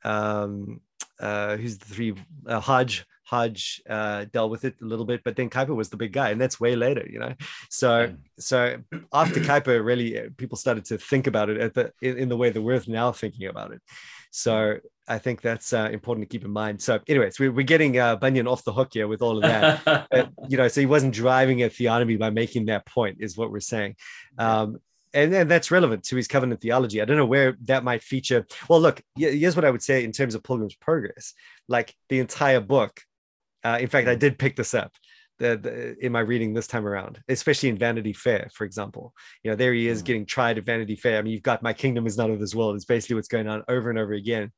um, uh, who's the three uh, Hodge. Hodge uh, dealt with it a little bit, but then Kuyper was the big guy, and that's way later, you know. So, so after Kuyper, really, uh, people started to think about it at the in, in the way that we're now thinking about it. So, I think that's uh, important to keep in mind. So, anyways, we, we're getting uh, Bunyan off the hook here with all of that. but, you know, so he wasn't driving at theonomy by making that point, is what we're saying. Um, and, and that's relevant to his covenant theology. I don't know where that might feature. Well, look, here's what I would say in terms of Pilgrim's Progress. Like the entire book. Uh, in fact, I did pick this up the, the, in my reading this time around, especially in Vanity Fair, for example. You know, there he is mm. getting tried at Vanity Fair. I mean, you've got My Kingdom is Not of This World. It's basically what's going on over and over again.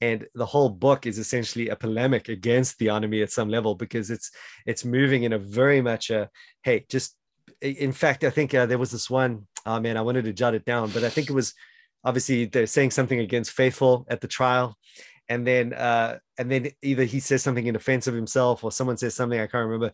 And the whole book is essentially a polemic against theonomy at some level because it's it's moving in a very much a hey, just in fact, I think uh, there was this one. Oh man, I wanted to jot it down, but I think it was obviously they're saying something against faithful at the trial, and then uh, and then either he says something in defense of himself or someone says something I can't remember.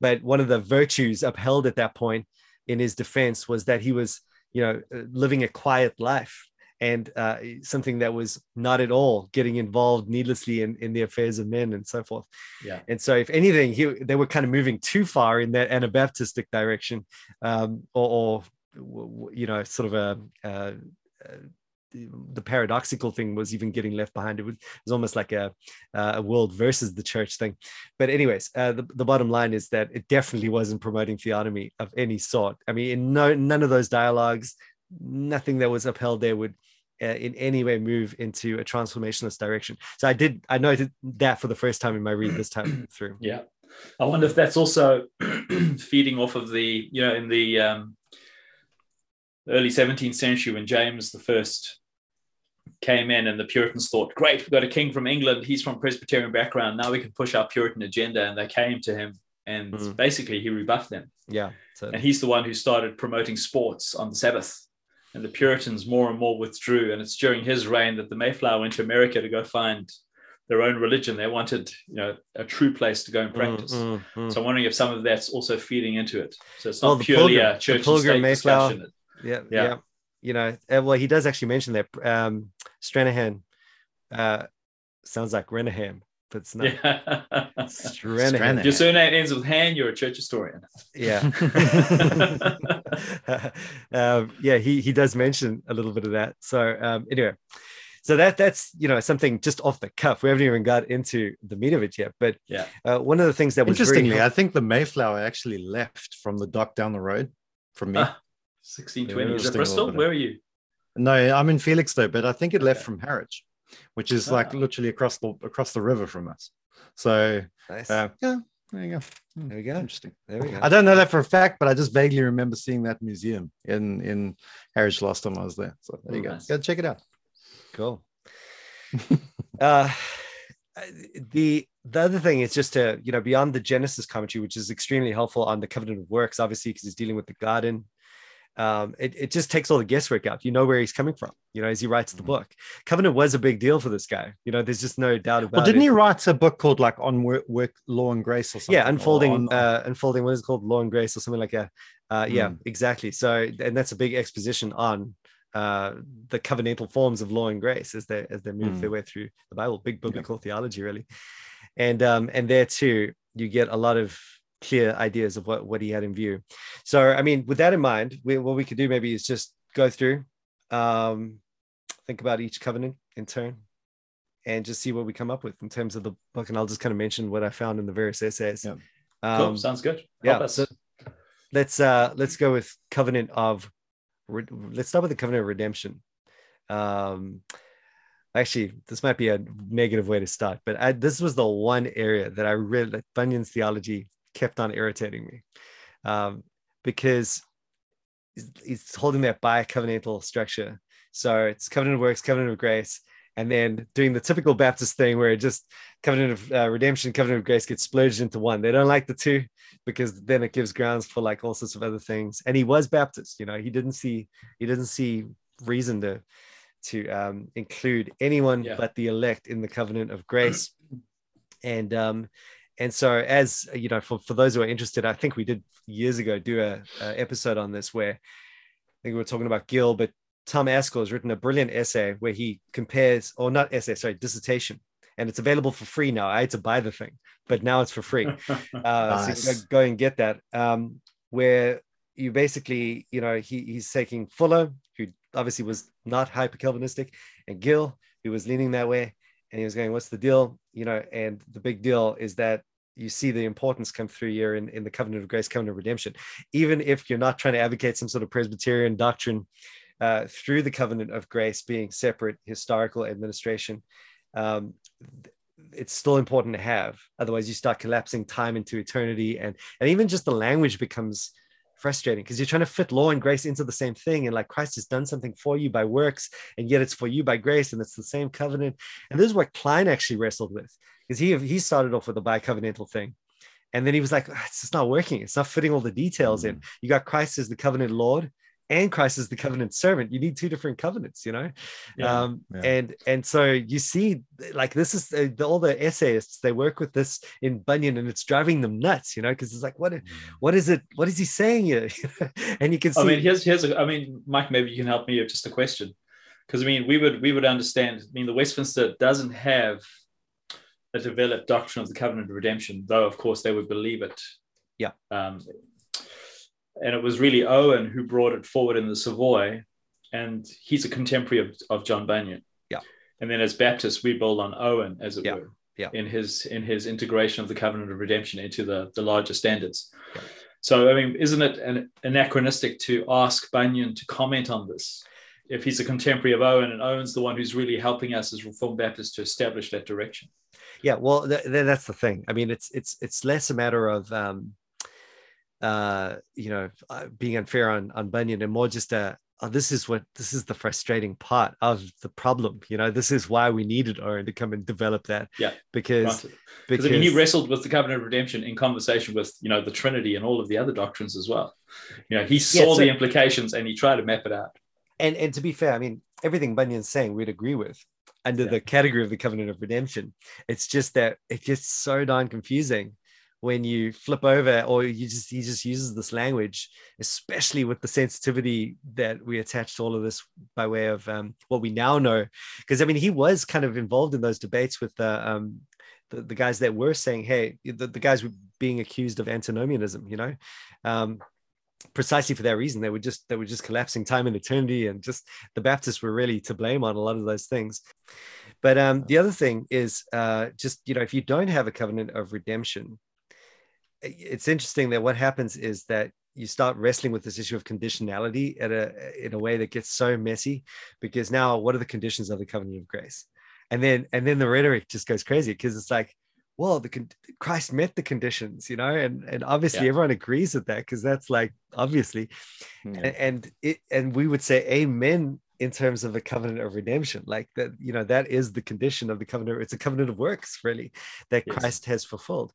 But one of the virtues upheld at that point in his defense was that he was, you know, uh, living a quiet life and uh, something that was not at all getting involved needlessly in, in the affairs of men and so forth. Yeah. And so, if anything, he, they were kind of moving too far in that Anabaptistic direction, um, or, or, you know, sort of a, a, a the paradoxical thing was even getting left behind. It was, almost like a, a world versus the church thing. But anyways, uh, the, the bottom line is that it definitely wasn't promoting theonomy of any sort. I mean, in no none of those dialogues, nothing that was upheld there would uh, in any way move into a transformationalist direction. So I did, I noted that for the first time in my read this time through. Yeah. I wonder if that's also feeding off of the, you know, in the um, early 17th century when James the first came in and the Puritans thought, great, we've got a king from England. He's from Presbyterian background. Now we can push our Puritan agenda. And they came to him and mm. basically he rebuffed them. Yeah. And he's the one who started promoting sports on the Sabbath and the Puritans more and more withdrew. And it's during his reign that the Mayflower went to America to go find their own religion. They wanted, you know, a true place to go and mm, practice. Mm, mm. So I'm wondering if some of that's also feeding into it. So it's not purely pilgrim, a church the pilgrim Mayflower. Discussion. Yeah, yeah, yeah. You know, uh, well, he does actually mention that um, Stranahan uh, sounds like Renihan but it's not. Yeah. Stranahan. Your surname ends with Han. You're a church historian. Yeah. um, yeah, he he does mention a little bit of that. So um, anyway, so that that's you know something just off the cuff. We haven't even got into the meat of it yet. But yeah, uh, one of the things that was interestingly, I think the Mayflower actually left from the dock down the road from me. Uh, 1620. Yeah, Is it Bristol? Where are you? No, I'm in Felixstowe, but I think it left okay. from Harwich which is like ah. literally across the across the river from us. So nice. uh, yeah, there you go. Hmm, there we go. Interesting. There we go. I don't know that for a fact, but I just vaguely remember seeing that museum in in Harwich last time I was there. So there you go. Nice. Go check it out. Cool. uh, the the other thing is just to you know beyond the Genesis commentary, which is extremely helpful on the covenant of works, obviously because he's dealing with the garden um, it, it just takes all the guesswork out. You know where he's coming from, you know, as he writes the mm-hmm. book. Covenant was a big deal for this guy. You know, there's just no doubt about it. Well, didn't it. he write a book called like On Work, work Law and Grace or something? Yeah, Unfolding, on, uh, Unfolding, what is it called? Law and Grace or something like that. Uh, yeah, mm. exactly. So, and that's a big exposition on uh, the covenantal forms of law and grace as they as they move mm. their way through the Bible. Big biblical yeah. theology, really. And um, and there too, you get a lot of clear ideas of what, what he had in view. So, I mean, with that in mind, we, what we could do maybe is just go through, um, think about each covenant in turn, and just see what we come up with in terms of the book. And I'll just kind of mention what I found in the various essays. Yeah. Um, cool. Sounds good. Help yeah. Us. So let's uh, let's go with covenant of. Let's start with the covenant of redemption. Um, actually this might be a negative way to start but I, this was the one area that i read like bunyan's theology kept on irritating me um, because he's holding that bi-covenantal structure. So it's covenant of works, covenant of grace, and then doing the typical Baptist thing where it just covenant of uh, redemption, covenant of grace gets splurged into one. They don't like the two because then it gives grounds for like all sorts of other things. And he was Baptist, you know, he didn't see he didn't see reason to to um, include anyone yeah. but the elect in the covenant of grace. And um, and so as you know for, for those who are interested i think we did years ago do a, a episode on this where i think we were talking about gill but tom ascol has written a brilliant essay where he compares or not essay sorry dissertation. And it's available for free now. I had to buy the thing but now it's for free. Uh, nice. so go and get that. Um, where you basically you know he, he's taking fuller who obviously was not hyper calvinistic and gill who was leaning that way and he was going, "What's the deal?" You know, and the big deal is that you see the importance come through here in, in the covenant of grace, covenant of redemption. Even if you're not trying to advocate some sort of Presbyterian doctrine uh, through the covenant of grace being separate historical administration, um, it's still important to have. Otherwise, you start collapsing time into eternity, and and even just the language becomes frustrating because you're trying to fit law and grace into the same thing. And like Christ has done something for you by works, and yet it's for you by grace, and it's the same covenant. And this is what Kline actually wrestled with because he he started off with a bi-covenantal thing. and then he was like, ah, it's just not working. It's not fitting all the details mm. in. You got Christ as the covenant Lord, and Christ is the covenant servant. You need two different covenants, you know. Yeah, um, yeah. And and so you see, like this is uh, the, all the essayists they work with this in Bunyan, and it's driving them nuts, you know, because it's like, what mm. what is it? What is he saying here? and you can see. I mean, here's here's a, I mean, Mike, maybe you can help me with just a question, because I mean, we would we would understand. I mean, the Westminster doesn't have a developed doctrine of the covenant of redemption, though of course they would believe it. Yeah. Um, and it was really Owen who brought it forward in the Savoy, and he's a contemporary of, of John Bunyan. Yeah. And then as Baptists, we build on Owen, as it yeah. were, yeah. in his in his integration of the covenant of redemption into the the larger standards. Yeah. So I mean, isn't it an, anachronistic to ask Bunyan to comment on this? If he's a contemporary of Owen, and Owen's the one who's really helping us as Reformed Baptists to establish that direction. Yeah, well, th- that's the thing. I mean, it's it's it's less a matter of um, uh, you know, uh, being unfair on on Bunyan, and more just a oh, this is what this is the frustrating part of the problem. You know, this is why we needed Owen to come and develop that. Yeah, because because I mean, he wrestled with the covenant of redemption in conversation with you know the Trinity and all of the other doctrines as well. You know, he saw yeah, so, the implications and he tried to map it out. And and to be fair, I mean, everything Bunyan's saying we'd agree with under yeah. the category of the covenant of redemption. It's just that it gets so darn confusing when you flip over or you just he just uses this language especially with the sensitivity that we attach to all of this by way of um, what we now know. Because i mean he was kind of involved in those debates with the um, the, the, guys that were saying hey the, the guys were being accused of antinomianism you know? Um, precisely for that reason. They were just they were just collapsing time and eternity and just the baptists were really to blame on a lot of those things. But um, the other thing is uh, just you know if you don't have a covenant of redemption it's interesting that what happens is that you start wrestling with this issue of conditionality at a in a way that gets so messy because now what are the conditions of the covenant of grace and then and then the rhetoric just goes crazy because it's like well the christ met the conditions you know and and obviously yeah. everyone agrees with that because that's like obviously hmm. yeah. and, and it and we would say amen in terms of a covenant of redemption like that you know that is the condition of the covenant it's a covenant of works really that yes. christ has fulfilled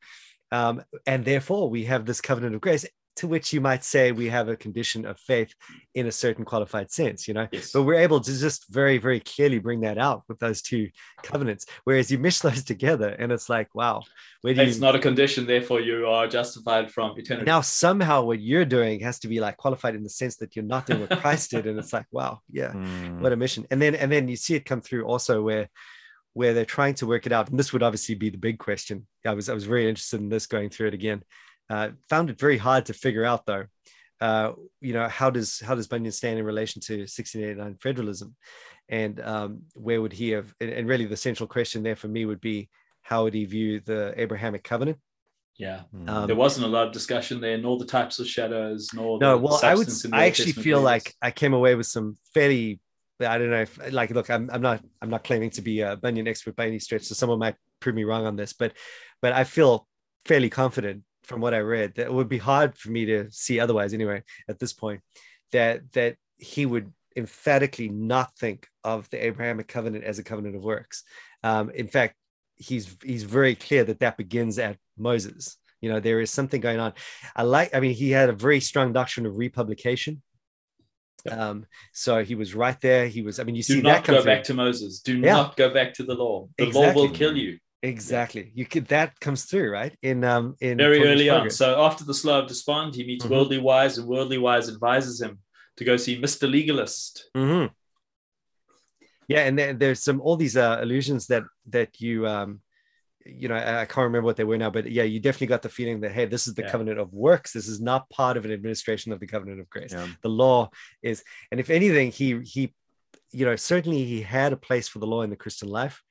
um, and therefore, we have this covenant of grace, to which you might say we have a condition of faith in a certain qualified sense, you know. Yes. But we're able to just very, very clearly bring that out with those two covenants. Whereas you mish those together, and it's like, wow, where do it's you... not a condition, therefore you are justified from eternity. Now, somehow, what you're doing has to be like qualified in the sense that you're not doing what Christ did, and it's like, wow, yeah, mm. what a mission. And then, and then you see it come through also where where they're trying to work it out. And this would obviously be the big question. I was I was very interested in this going through it again. Uh, found it very hard to figure out though. Uh, you know, how does how does Bunyan stand in relation to 1689 federalism, and um, where would he have? And, and really, the central question there for me would be how would he view the Abrahamic covenant? Yeah, um, there wasn't a lot of discussion there, nor the types of shadows, nor the no. well, I would. I actually feel like I came away with some fairly I don't know if like look, I'm I'm not I'm not claiming to be a Bunyan expert by any stretch, so someone might prove me wrong on this, but but I feel fairly confident from what I read that it would be hard for me to see otherwise anyway at this point that that he would emphatically not think of the Abrahamic covenant as a covenant of works. Um, in fact, he's he's very clear that that begins at Moses. You know, there is something going on. I like. I mean, he had a very strong doctrine of republication um, so he was right there. He was, I mean, you Do see not that go back to Moses. Do yeah. not go back to the law. The exactly. law will kill you. Exactly. You could that comes through, right? In um in very early on. So after the slough of despond, he meets mm-hmm. worldly wise, and worldly wise advises him to go see Mr. Legalist. Mm-hmm. Yeah, and there, there's some all these uh, illusions that that you um you know, I can't remember what they were now, but yeah, you definitely got the feeling that hey, this is the yeah. covenant of works. This is not part of an administration of the covenant of grace. Yeah. The law is, and if anything, he he, you know, certainly he had a place for the law in the Christian life,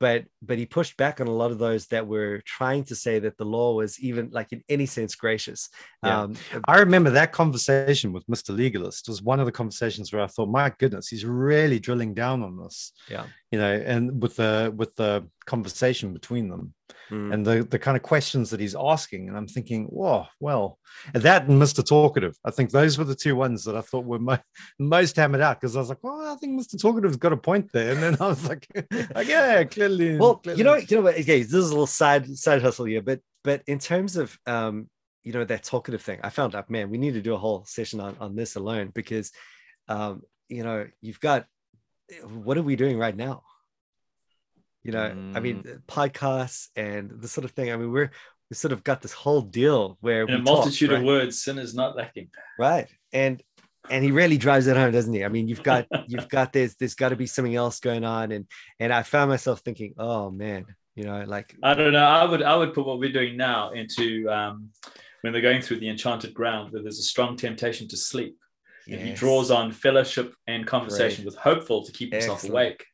but but he pushed back on a lot of those that were trying to say that the law was even like in any sense gracious yeah. um, i remember that conversation with mr legalist was one of the conversations where i thought my goodness he's really drilling down on this yeah you know and with the with the conversation between them mm. and the the kind of questions that he's asking and i'm thinking whoa well that and mr talkative i think those were the two ones that i thought were most hammered out because i was like well i think mr talkative's got a point there and then i was like, like yeah clearly well clearly. you know you know what okay this is a little side side hustle here but but in terms of um, you know that talkative thing, I found out, man, we need to do a whole session on on this alone because um, you know you've got what are we doing right now? You know, mm. I mean, mm. podcasts and the sort of thing. I mean, we're we sort of got this whole deal where in a multitude talk, right? of words, sin is not lacking. Right, and and he really drives it home, doesn't he? I mean, you've got you've got this. There's got to be something else going on, and and I found myself thinking, oh man, you know, like I don't know. I would I would put what we're doing now into um, when they're going through the enchanted ground, where there's a strong temptation to sleep. Yes. He draws on fellowship and conversation Great. with hopeful to keep himself Excellent. awake.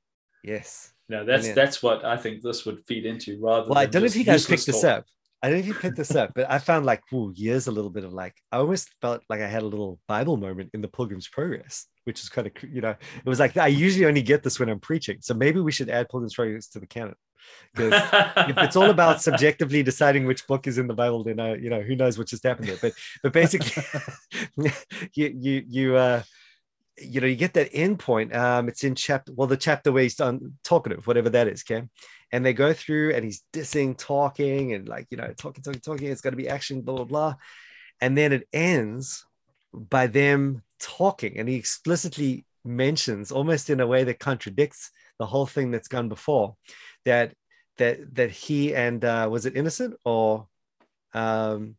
Yes. You know, that's Brilliant. that's what I think this would feed into rather well, I don't know if you guys picked talk. this up. I don't know if you picked this up, but I found like ooh, years a little bit of like I almost felt like I had a little Bible moment in the Pilgrim's Progress, which is kind of you know it was like I usually only get this when I'm preaching, so maybe we should add Pilgrim's Progress to the canon because if it's all about subjectively deciding which book is in the Bible, then uh, you know who knows what just happened there. But but basically, you you you uh you know you get that end point. Um, it's in chapter well the chapter where he's done talkative, whatever that is, okay and they go through and he's dissing, talking, and like, you know, talking, talking, talking. It's got to be action, blah, blah, blah. And then it ends by them talking. And he explicitly mentions, almost in a way that contradicts the whole thing that's gone before, that that that he and uh, was it innocent or um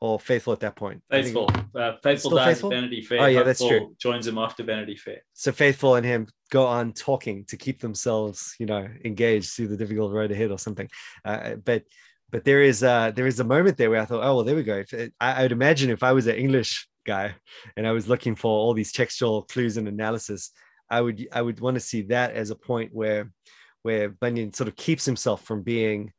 or faithful at that point? Faithful. Uh, faithful dies faithful? at Vanity Fair. Oh, yeah, that's true. Joins him after Vanity Fair. So faithful and him go on talking to keep themselves, you know, engaged through the difficult road ahead or something. Uh, but but there is uh there is a moment there where I thought, oh well, there we go. If, I, I would imagine if I was an English guy and I was looking for all these textual clues and analysis, I would I would want to see that as a point where where Bunyan sort of keeps himself from being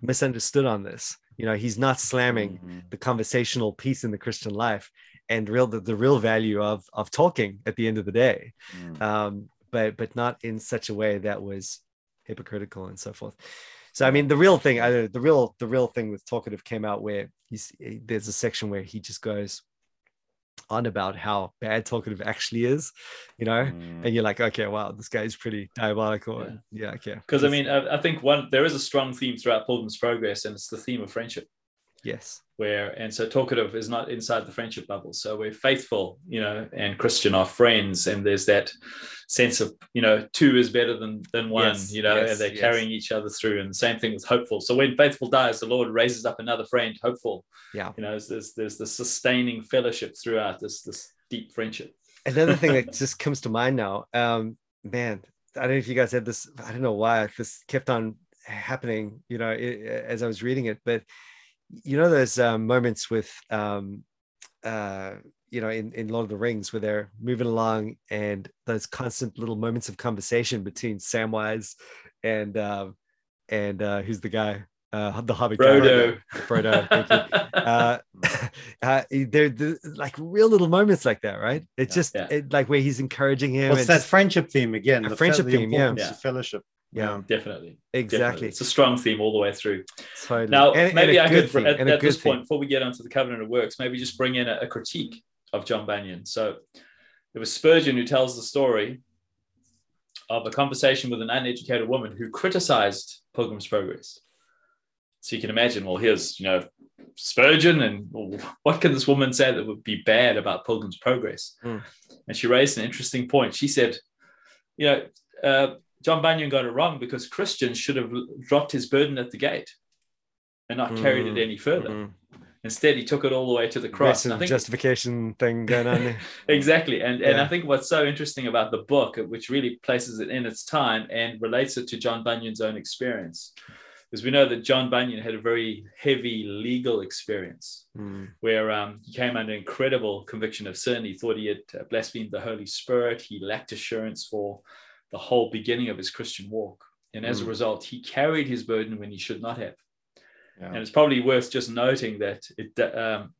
misunderstood on this you know he's not slamming mm-hmm. the conversational piece in the christian life and real the, the real value of of talking at the end of the day mm. um, but but not in such a way that was hypocritical and so forth so i mean the real thing I, the real the real thing with talkative came out where he's there's a section where he just goes on about how bad talkative actually is, you know, mm. and you're like, okay, wow, this guy's pretty diabolical. Yeah, yeah okay. Because I mean, I, I, think one there is a strong theme throughout Pilgrim's Progress, and it's the theme of friendship. Yes. Where and so talkative is not inside the friendship bubble. So we're faithful, you know, and Christian are friends, and there's that sense of you know two is better than than one, yes, you know, yes, and they're yes. carrying each other through. And the same thing with hopeful. So when faithful dies, the Lord raises up another friend, hopeful. Yeah. You know, there's there's, the sustaining fellowship throughout this this deep friendship. Another thing that just comes to mind now, um, man, I don't know if you guys had this. I don't know why this kept on happening. You know, it, as I was reading it, but you know, there's um, moments with, um, uh, you know, in, in Lord of the Rings where they're moving along and those constant little moments of conversation between Samwise and uh, and uh, who's the guy? Uh, the Hobbit. Frodo. Frodo. uh, uh, they're, they're, like real little moments like that, right? It's just yeah. it, like where he's encouraging him. What's that just, friendship theme again? The friendship the theme, yeah. yeah. Fellowship yeah definitely exactly definitely. it's a strong theme all the way through totally. now and, maybe and i could at, at this theme. point before we get onto the covenant of works maybe just bring in a, a, critique of john bunyan so it was spurgeon who tells the story of a conversation with an uneducated woman who criticized pilgrim's progress so you can imagine well here's you know spurgeon and well, what can this woman say that would be bad about pilgrim's progress mm. and she raised an interesting point she said you know uh, John Bunyan got it wrong because Christians should have dropped his burden at the gate and not mm, carried it mm, any further. Mm. Instead, he took it all the way to the cross. Think, justification thing going on. exactly, and yeah. and I think what's so interesting about the book, which really places it in its time and relates it to John Bunyan's own experience, is we know that John Bunyan had a very heavy legal experience, mm. where um, he came under incredible conviction of sin. He thought he had uh, blasphemed the Holy Spirit. He lacked assurance for the whole beginning of his Christian walk. And as mm. a result, he carried his burden when he should not have. Yeah. And it's probably worth just noting that it, um,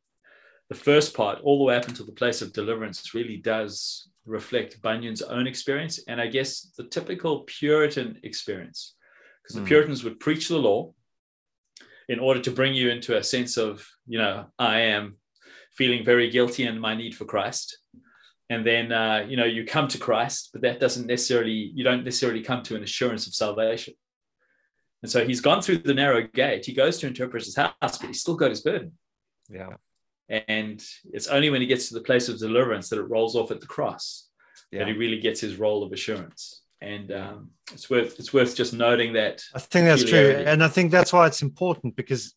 the first part, all the way up until the place of deliverance, really does reflect Bunyan's own experience and I guess the typical Puritan experience. Because the mm. Puritans would preach the law in order to bring you into a sense of, you know, I am feeling very guilty and my need for Christ and then uh, you know you come to christ but that doesn't necessarily you don't necessarily come to an assurance of salvation And so he's gone through the narrow gate. He goes to interpreter's house, but he's still got his burden. Yeah. And it's only when he gets to the place of deliverance that it rolls off at the cross yeah. that he really gets his roll of assurance. And um, it's worth it's worth just noting that. I think that's true, and I think that's why it's important because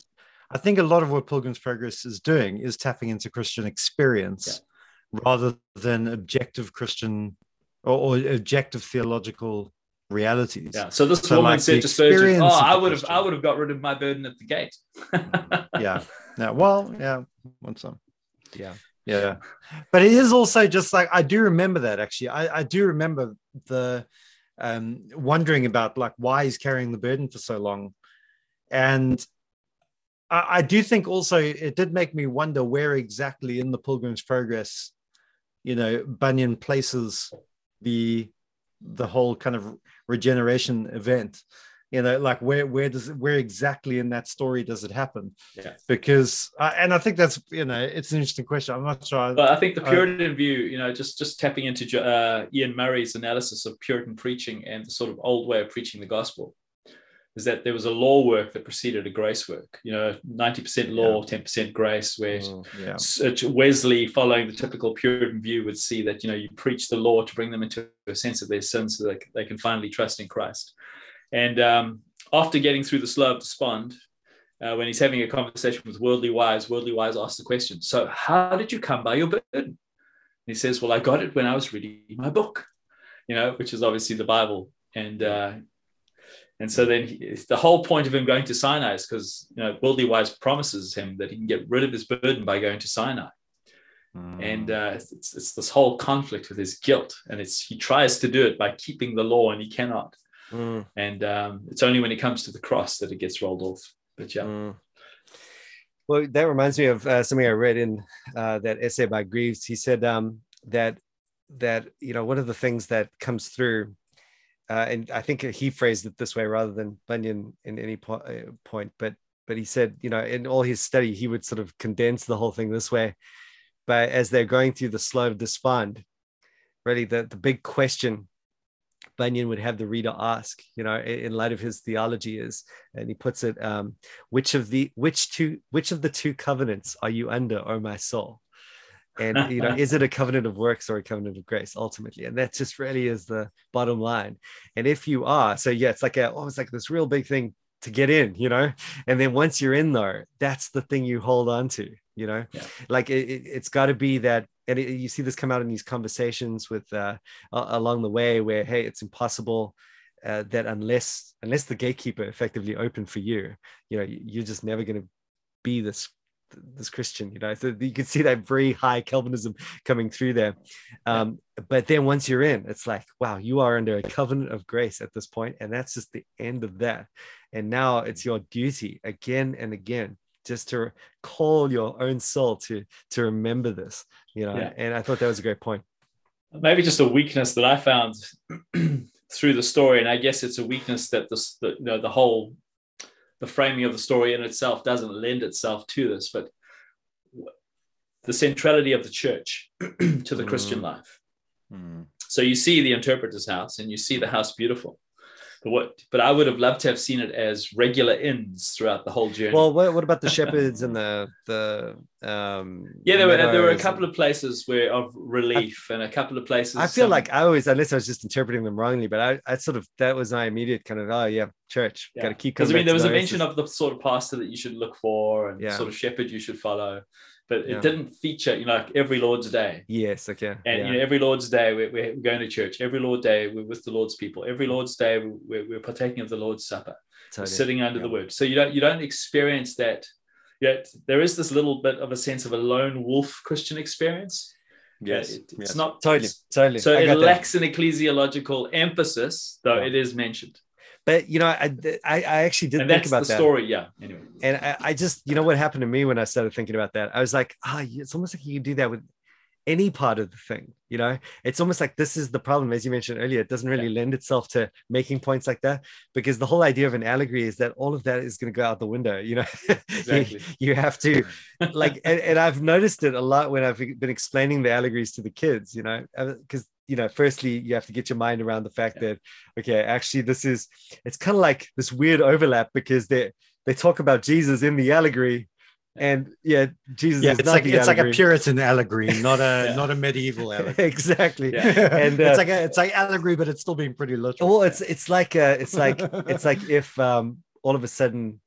I think a lot of what Pilgrim's Progress is doing is tapping into Christian experience yeah. Rather than objective Christian or, or, objective theological realities. Yeah. So this so woman like said to Spurgeon, "Oh, I would have, I would have got rid of my burden at the gate." yeah. Yeah. Well, yeah. Want some? Yeah. Yeah. But it is also just like I do remember that actually. I, I do remember the um wondering about like why he's carrying the burden for so long. And I, I do think also it did make me wonder where exactly in the Pilgrim's Progress, you know, Bunyan places the the whole kind of regeneration event. You know like where where does it where exactly in that story does it happen? Yeah. Because uh, and i think that's you know it's an interesting question. I'm not sure but i think the puritan view you know just just tapping into uh, iain murray's analysis of puritan preaching and the sort of old way of preaching the gospel is that there was a law work that preceded a grace work. You know, 90% law, yeah. 10% grace, where mm, yeah. Wesley, following the typical Puritan view, would see that, you know, you preach the law to bring them into a sense of their sins so that they can finally trust in Christ. And um, after getting through the slough of despond, uh, when he's having a conversation with Worldly Wise, Worldly Wise asks the question, So, how did you come by your burden? And he says, Well, I got it when I was reading my book, you know, which is obviously the Bible. And uh, and so then he, the whole point of him going to Sinai is because you know worldly wise promises him that he can get rid of his burden by going to Sinai. Mm. And uh, it's, it's, this whole conflict with his guilt, and it's he tries to do it by keeping the law, and he cannot. Mm. And um, it's only when he comes to the cross that it gets rolled off. But yeah. Mm. Well, that reminds me of uh, something I read in uh, that essay by Greaves. He said um, that that you know one of the things that comes through uh, and I think he phrased it this way rather than Bunyan in any po- uh, point. But but he said, you know, in all his study, he would sort of condense the whole thing this way. But as they're going through the slough of despond, really the, the big question Bunyan would have the reader ask, you know, in light of his theology is, and he puts it, um, which of the which two which of the two covenants are you under, O my soul? And you know is it a covenant of works or a covenant of grace ultimately? And that just really is the bottom line. And if you are so yeah it's like a oh it's like this real big thing to get in you know? And then once you're in though that's the thing you hold on to you know? Yeah. like it, has got to be that and it, you see this come out in these conversations with uh along the way where hey it's impossible uh, that unless unless the gatekeeper effectively open for you you know you're just never going to be this this Christian, you know. So you can see that very high Calvinism coming through there. Um, but then once you're in, it's like, wow, you are under a covenant of grace at this point, and that's just the end of that. And now it's your duty again and again just to call your own soul to to remember this, you know. Yeah. And I thought that was a great point. Maybe just a weakness that I found through the story, and I guess it's a weakness that this, the, you know, the whole the framing of the story in itself doesn't lend itself to this, but the centrality of the church to the mm. Christian life. Mm. So you see the interpreter's house and you see the house beautiful. But what? But I would have loved to have seen it as regular inns throughout the whole journey. Well, what, what about the shepherds and the the um? Yeah, there were there were a couple and... of places where of relief I, and a couple of places. I feel like I always, unless I was just interpreting them wrongly, but I, I sort of that was my immediate kind of oh yeah, church, yeah. got to keep. Because I mean, there was a mention of the sort of pastor that you should look for and yeah. sort of shepherd you should follow but it yeah. didn't feature, you know, like every Lord's Day. Yes, okay. And yeah. you know, every Lord's Day we're, we're going to church. Every Lord Day we're with the Lord's people. Every Lord's Day we're, we're partaking of the Lord's Supper, totally. sitting under yeah. the Word. So you don't you don't experience that. Yet there is this little bit of a sense of a lone wolf Christian experience. Uh, yes, it, it's yes. not totally, totally. So I it lacks that. an ecclesiological emphasis, though it is mentioned. But you know, I I, I actually did and think about that story. Yeah. Anyway, and I, I, just you know what happened to me when I started thinking about that. I was like, ah, oh, it's almost like you can do that with any part of the thing. You know, it's almost like this is the problem, as you mentioned earlier. It doesn't really yeah. lend itself to making points like that because the whole idea of an allegory is that all of that is going to go out the window. You know, exactly. you, you, have to like, and, and I've noticed it a lot when I've been explaining the allegories to the kids. You know, because uh, you know, firstly, you have to get your mind around the fact yeah. that okay, actually, this is it's kind of like this weird overlap because they they talk about Jesus in the allegory, and yeah jesus yeah, it's like it's allegory. like a puritan allegory not a yeah. not a medieval allegory exactly yeah. and uh, it's like a, it's like allegory but it's still being pretty literal well it's it's like uh it's like it's like if um all of a sudden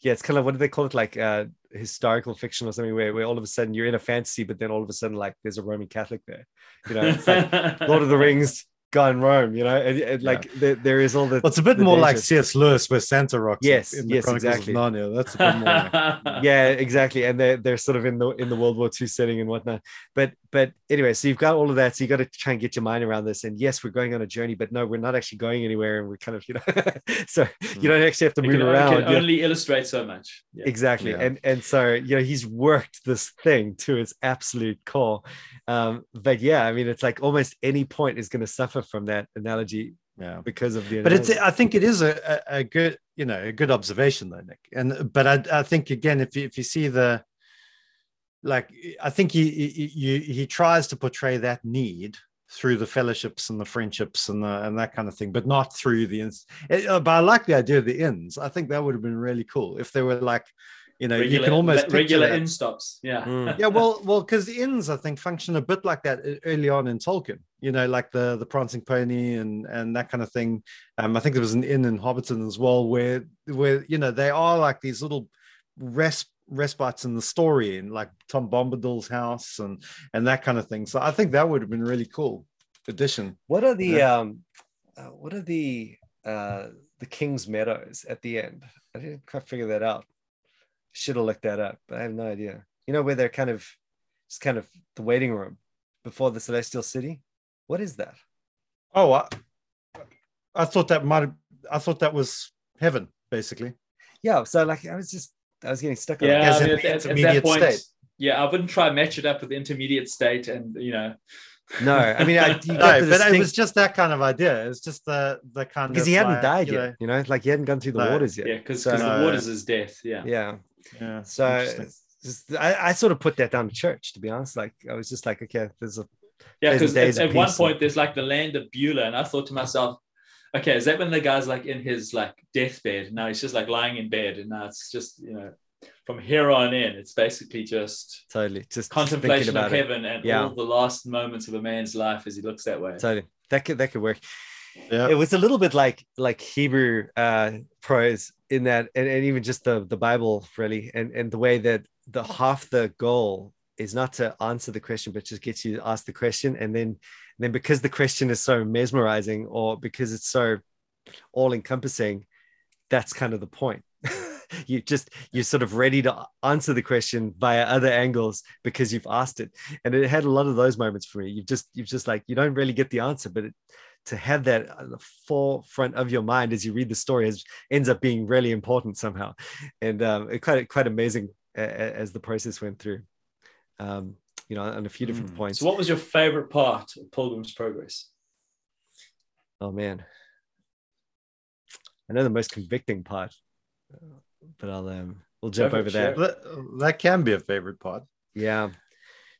yeah it's kind of what do they call it like uh historical fiction or something where, where all of a sudden you're in a fantasy but then all of a sudden like there's a roman catholic there you know? It's like lord of the rings guy in Rome, you know, and, and like yeah. there, there is all the. Well, it's a bit more like C.S. Lewis with Santa rocks. Yes, in, in yes, exactly. Narnia. That's a bit more. Like, yeah, exactly, and they're they're sort of in the in the World War II setting and whatnot. But but anyway, so you've got all of that, so you got to try and get your mind around this. And yes, we're going on a journey, but no, we're not actually going anywhere, and we're kind of you know, so mm. you don't actually have to move around. Can only illustrate so much. Yeah. Exactly, yeah. and and so you know he's worked this thing to its absolute core. Um, but yeah, I mean, it's like almost any point is going to suffer from that analogy yeah. because of the but it's i think it is a, a, a, good you know a good observation though nick. And but i, I think again if you, if you see the like i think he, he he tries to portray that need through the fellowships and the friendships and the, and that kind of thing but not through the inns it, uh, but i like the idea of the inns. I think that would have been really cool if they were like you know regular, you can almost regular inn stops yeah. Mm. yeah well well because inns i think function a bit like that early on in tolkien you know like the the prancing pony and and that kind of thing. Um i think there was an inn in hobbiton as well where where you know they are like these little rest respites in the story in like tom bombadil's house and and that kind of thing. So i think that would have been really cool addition. What are the yeah. um uh, what are the uh the king's meadows at the end? I didn't quite figure that out should have looked that up, but I have no idea. You know where they're kind of just kind of the waiting room before the celestial city. What is that? Oh, I, I thought that might. I thought that was heaven, basically. Yeah. So like, I was just I was getting stuck on yeah, I mean, at, at, at, that point, state. Yeah, I wouldn't try match it up with the intermediate state, and you know. No, I mean, I, no, but distinct... it was just that kind of idea. It's just the the kind of because he hadn't like, died you yet, know, you know, like he hadn't gone through the no, waters yet. Yeah, because so, the waters is death. Yeah, yeah. Yeah. So just, I, I sort of put that down to church, to be honest. Like I was just like, okay, there's a yeah, because at, at one point there's like the land of Beulah, and I thought to myself, okay, is that when the guy's like in his like deathbed? Now he's just like lying in bed, and now it's just you know from here on in, it's basically just totally just contemplation of heaven it. and yeah. all the last moments of a man's life as he looks that way. Totally, that could that could work. Yeah. It was a little bit like like Hebrew uh prose in that and, and even just the the Bible really and and the way that the half the goal is not to answer the question but just get you to ask the question. And then and then because the question is so mesmerizing or because it's so all encompassing that's kind of the point. You just you're sort of ready to answer the question via other angles because you've asked it. And it had a lot of those moments for me. You've just you've just like you don't really get the answer but it to have that at the forefront of your mind as you read the story is, ends up being really important somehow, and um, it quite quite amazing as the process went through. Um, you know, on a few different mm. points. So, what was your favorite part of Pilgrim's Progress? Oh man, I know the most convicting part, but I'll um, we'll jump over that. that. That can be a favorite part. Yeah.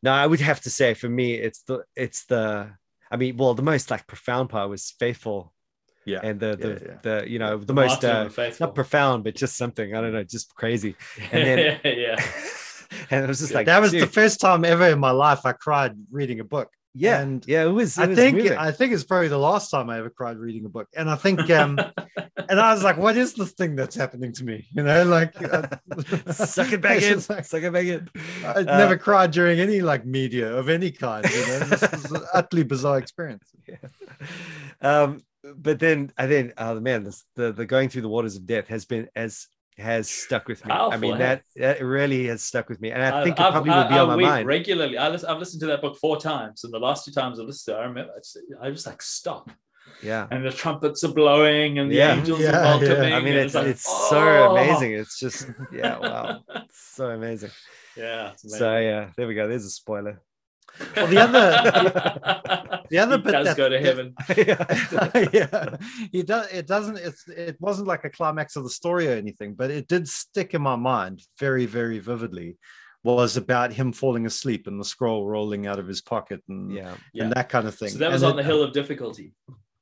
No, I would have to say for me, it's the it's the I mean, well, the most like profound part was faithful. Yeah. And the the, yeah, yeah. the you know the, the most uh, not profound, but just something I don't know, just crazy. And then yeah. and it was just like that was dude. the first time ever in my life I cried reading a book. Yeah, and yeah, it was. It I was think moving. I think it's probably the last time I ever cried reading a book, and I think, um, and I was like, "What is this thing that's happening to me?" You know, like uh, suck it back in, like, suck it back in. I uh, never cried during any like media of any kind. You know, this is an utterly bizarre experience. Yeah. Um, but then I then, oh man, this, the the going through the waters of death has been as has stuck with me. Powerful, I mean, that, that really has stuck with me. And I think it probably I, will be I, on my mind. Regularly. I listen, I've listened to that book four times. And the last two times I listened to it, I remember I just, I just like stop. Yeah. And the trumpets are blowing and the yeah. angels yeah, are welcoming. Yeah. I mean, it's, it's, like, it's oh. so amazing. Oh! It's just, yeah, wow. It's so amazing. Yeah. So, yeah, there we go. There's a spoiler. Well, the other, the other he bit does that, go to heaven. yeah, yeah, he does. It doesn't. It's. It wasn't like a climax of the story or anything, but it did stick in my mind very, very vividly. was about him falling asleep and the scroll rolling out of his pocket and yeah, and that kind of thing. So that was and on the hill of difficulty.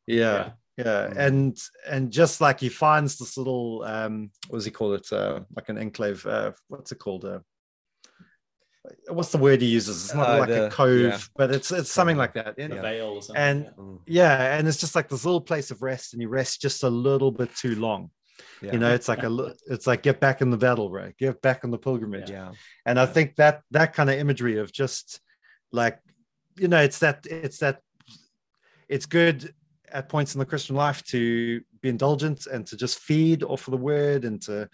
Yeah. Yeah. yeah. Mm. And and just like he finds this little um what does he call it? Uh like an enclave, uh what's it called? Uh what's the word he uses? It's not uh, like the, a cove, yeah. but it's it's something like that. Yeah. The veil or something. And yeah. yeah, and it's just like this little place of rest, and you rest just a little bit too long. Yeah. You know, it's like a it's like get back in the battle, right? Get back on the pilgrimage. Yeah. And I think that that kind of imagery of just like, you know, it's that it's that it's good at points in the Christian life to be indulgent and to just feed off of the word and to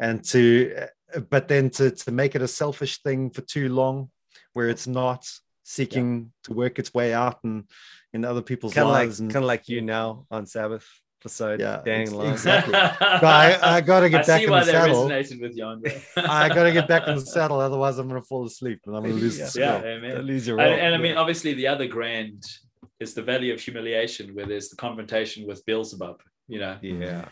and to Uh, but then to to make it a selfish thing for too long where it's not seeking yeah. to work its way out and in other people's kind lives like, and kind of like you now on Sabbath episode. Yeah, dang long. Exactly. I, I got to get back in the saddle. with Jan. I got to get back in the saddle, otherwise I'm going to fall asleep and I'm going to lose yeah. the. Yeah, yeah lose your and, and, I mean, obviously, the other grand is the Valley of Humiliation, where there's the confrontation with Beelzebub. You know. Yeah.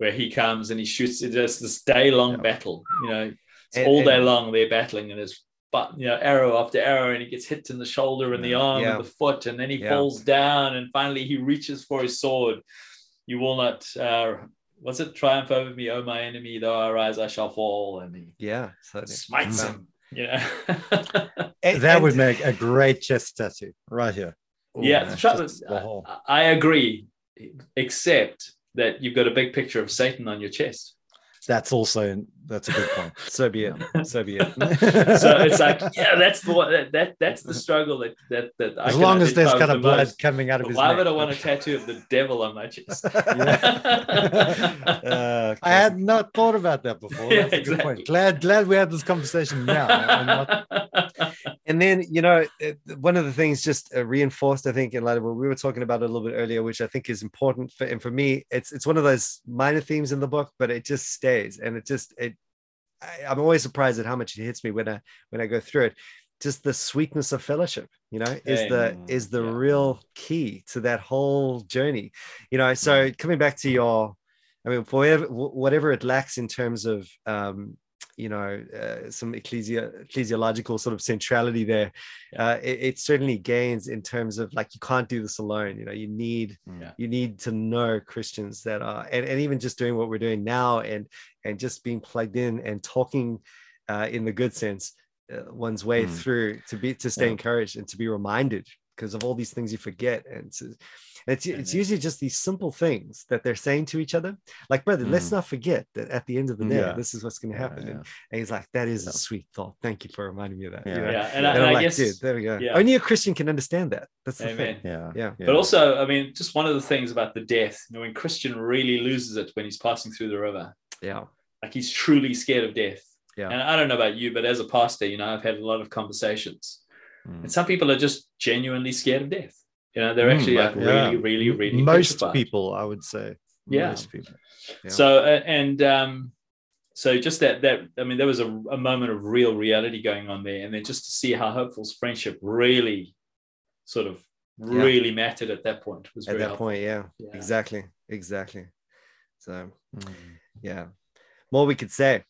Where he comes and he shoots. It's just this day long yeah. battle. You know, and, all day and, long they're battling, and there's but you know arrow after arrow and he gets hit in the shoulder and the arm yeah. and the foot and then he yeah. falls down and finally he reaches for his sword you will not uh what's it triumph over me oh my enemy though i rise i shall fall and he yeah smites him yeah that and, would make a great chest tattoo right here Ooh, yeah I, I agree except that you've got a big picture of satan on your chest. That's also that's a good point. so be it. So be it. so it's like, yeah, that's the one that, that that's the struggle that that that as long as there's kind of blood most. coming out of his. Why neck. would I want a tattoo of the devil on my chest? uh, I had not thought about that before. Yeah, that's a exactly. good point. Glad glad we had this conversation now. Not... and then you know one of the things just uh, reinforced, I think, in light of what we were talking about a little bit earlier, which I think is important for and for me, it's it's one of those minor themes in the book, but it just stays and it just it I, am always surprised at how much it hits me when I when I go through it. Just the sweetness of fellowship, you know, is the is the yeah. real key to that whole journey. You know, so coming back to your, I mean, for whatever, whatever it lacks in terms of um, you know uh, some ecclesia ecclesiological sort of centrality there uh, it, it, certainly gains in terms of like you can't do this alone you know you need yeah. you need to know christians that are and, and even just doing what we're doing now and and just being plugged in and talking uh, in the good sense uh, one's way mm. through to be to stay yeah. encouraged and to be reminded because of all these things you forget and to, it's it's usually just these simple things that they're saying to each other. Like, brother, mm. let's not forget that at the end of the day, yeah. this is what's going to happen. Yeah, yeah. And, and, he's like, that is a sweet thought. Thank you for reminding me of that. Yeah, you know? yeah. And, and, and I, like, guess, dude, there we go. Only a Christian can understand that. That's the Amen. thing. Yeah. yeah, But also, I mean, just one of the things about the death, you know, when Christian really loses it when he's passing through the river. Yeah. Like he's truly scared of death. Yeah. And I don't know about you, but as a pastor, you know, I've had a lot of conversations. Mm. And some people are just genuinely scared of death. You know, they're mm, actually like yeah. really, really, really most petrified. people, I would say. Yeah. Most people. Yeah. So uh, and um, so just that that I mean, there was a, a moment of real reality going on there, and then just to see how Hopeful's friendship really, sort of, really yeah. mattered at that point was at that helpful. point. Yeah, yeah, exactly, exactly. So, mm. yeah, more we could say,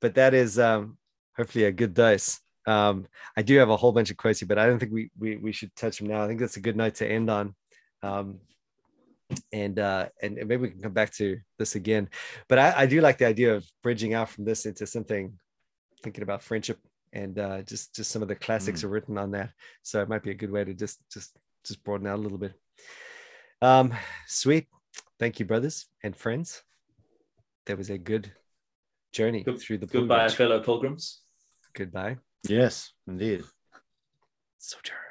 but that is um, hopefully a good dose. Um, I do have a whole bunch of quotes here, but I don't think we we, we should touch them now. I think that's a good note to end on. Um, and uh, and maybe we can come back to this again. But I, I do like the idea of bridging out from this into something, thinking about friendship and uh, just just some of the classics mm. are written on that. So it might be a good way to just just just broaden out a little bit. Um, sweet, thank you, brothers and friends. That was a good journey good, through the goodbye, fellow pilgrims. Goodbye. Yes, indeed. Sojourn.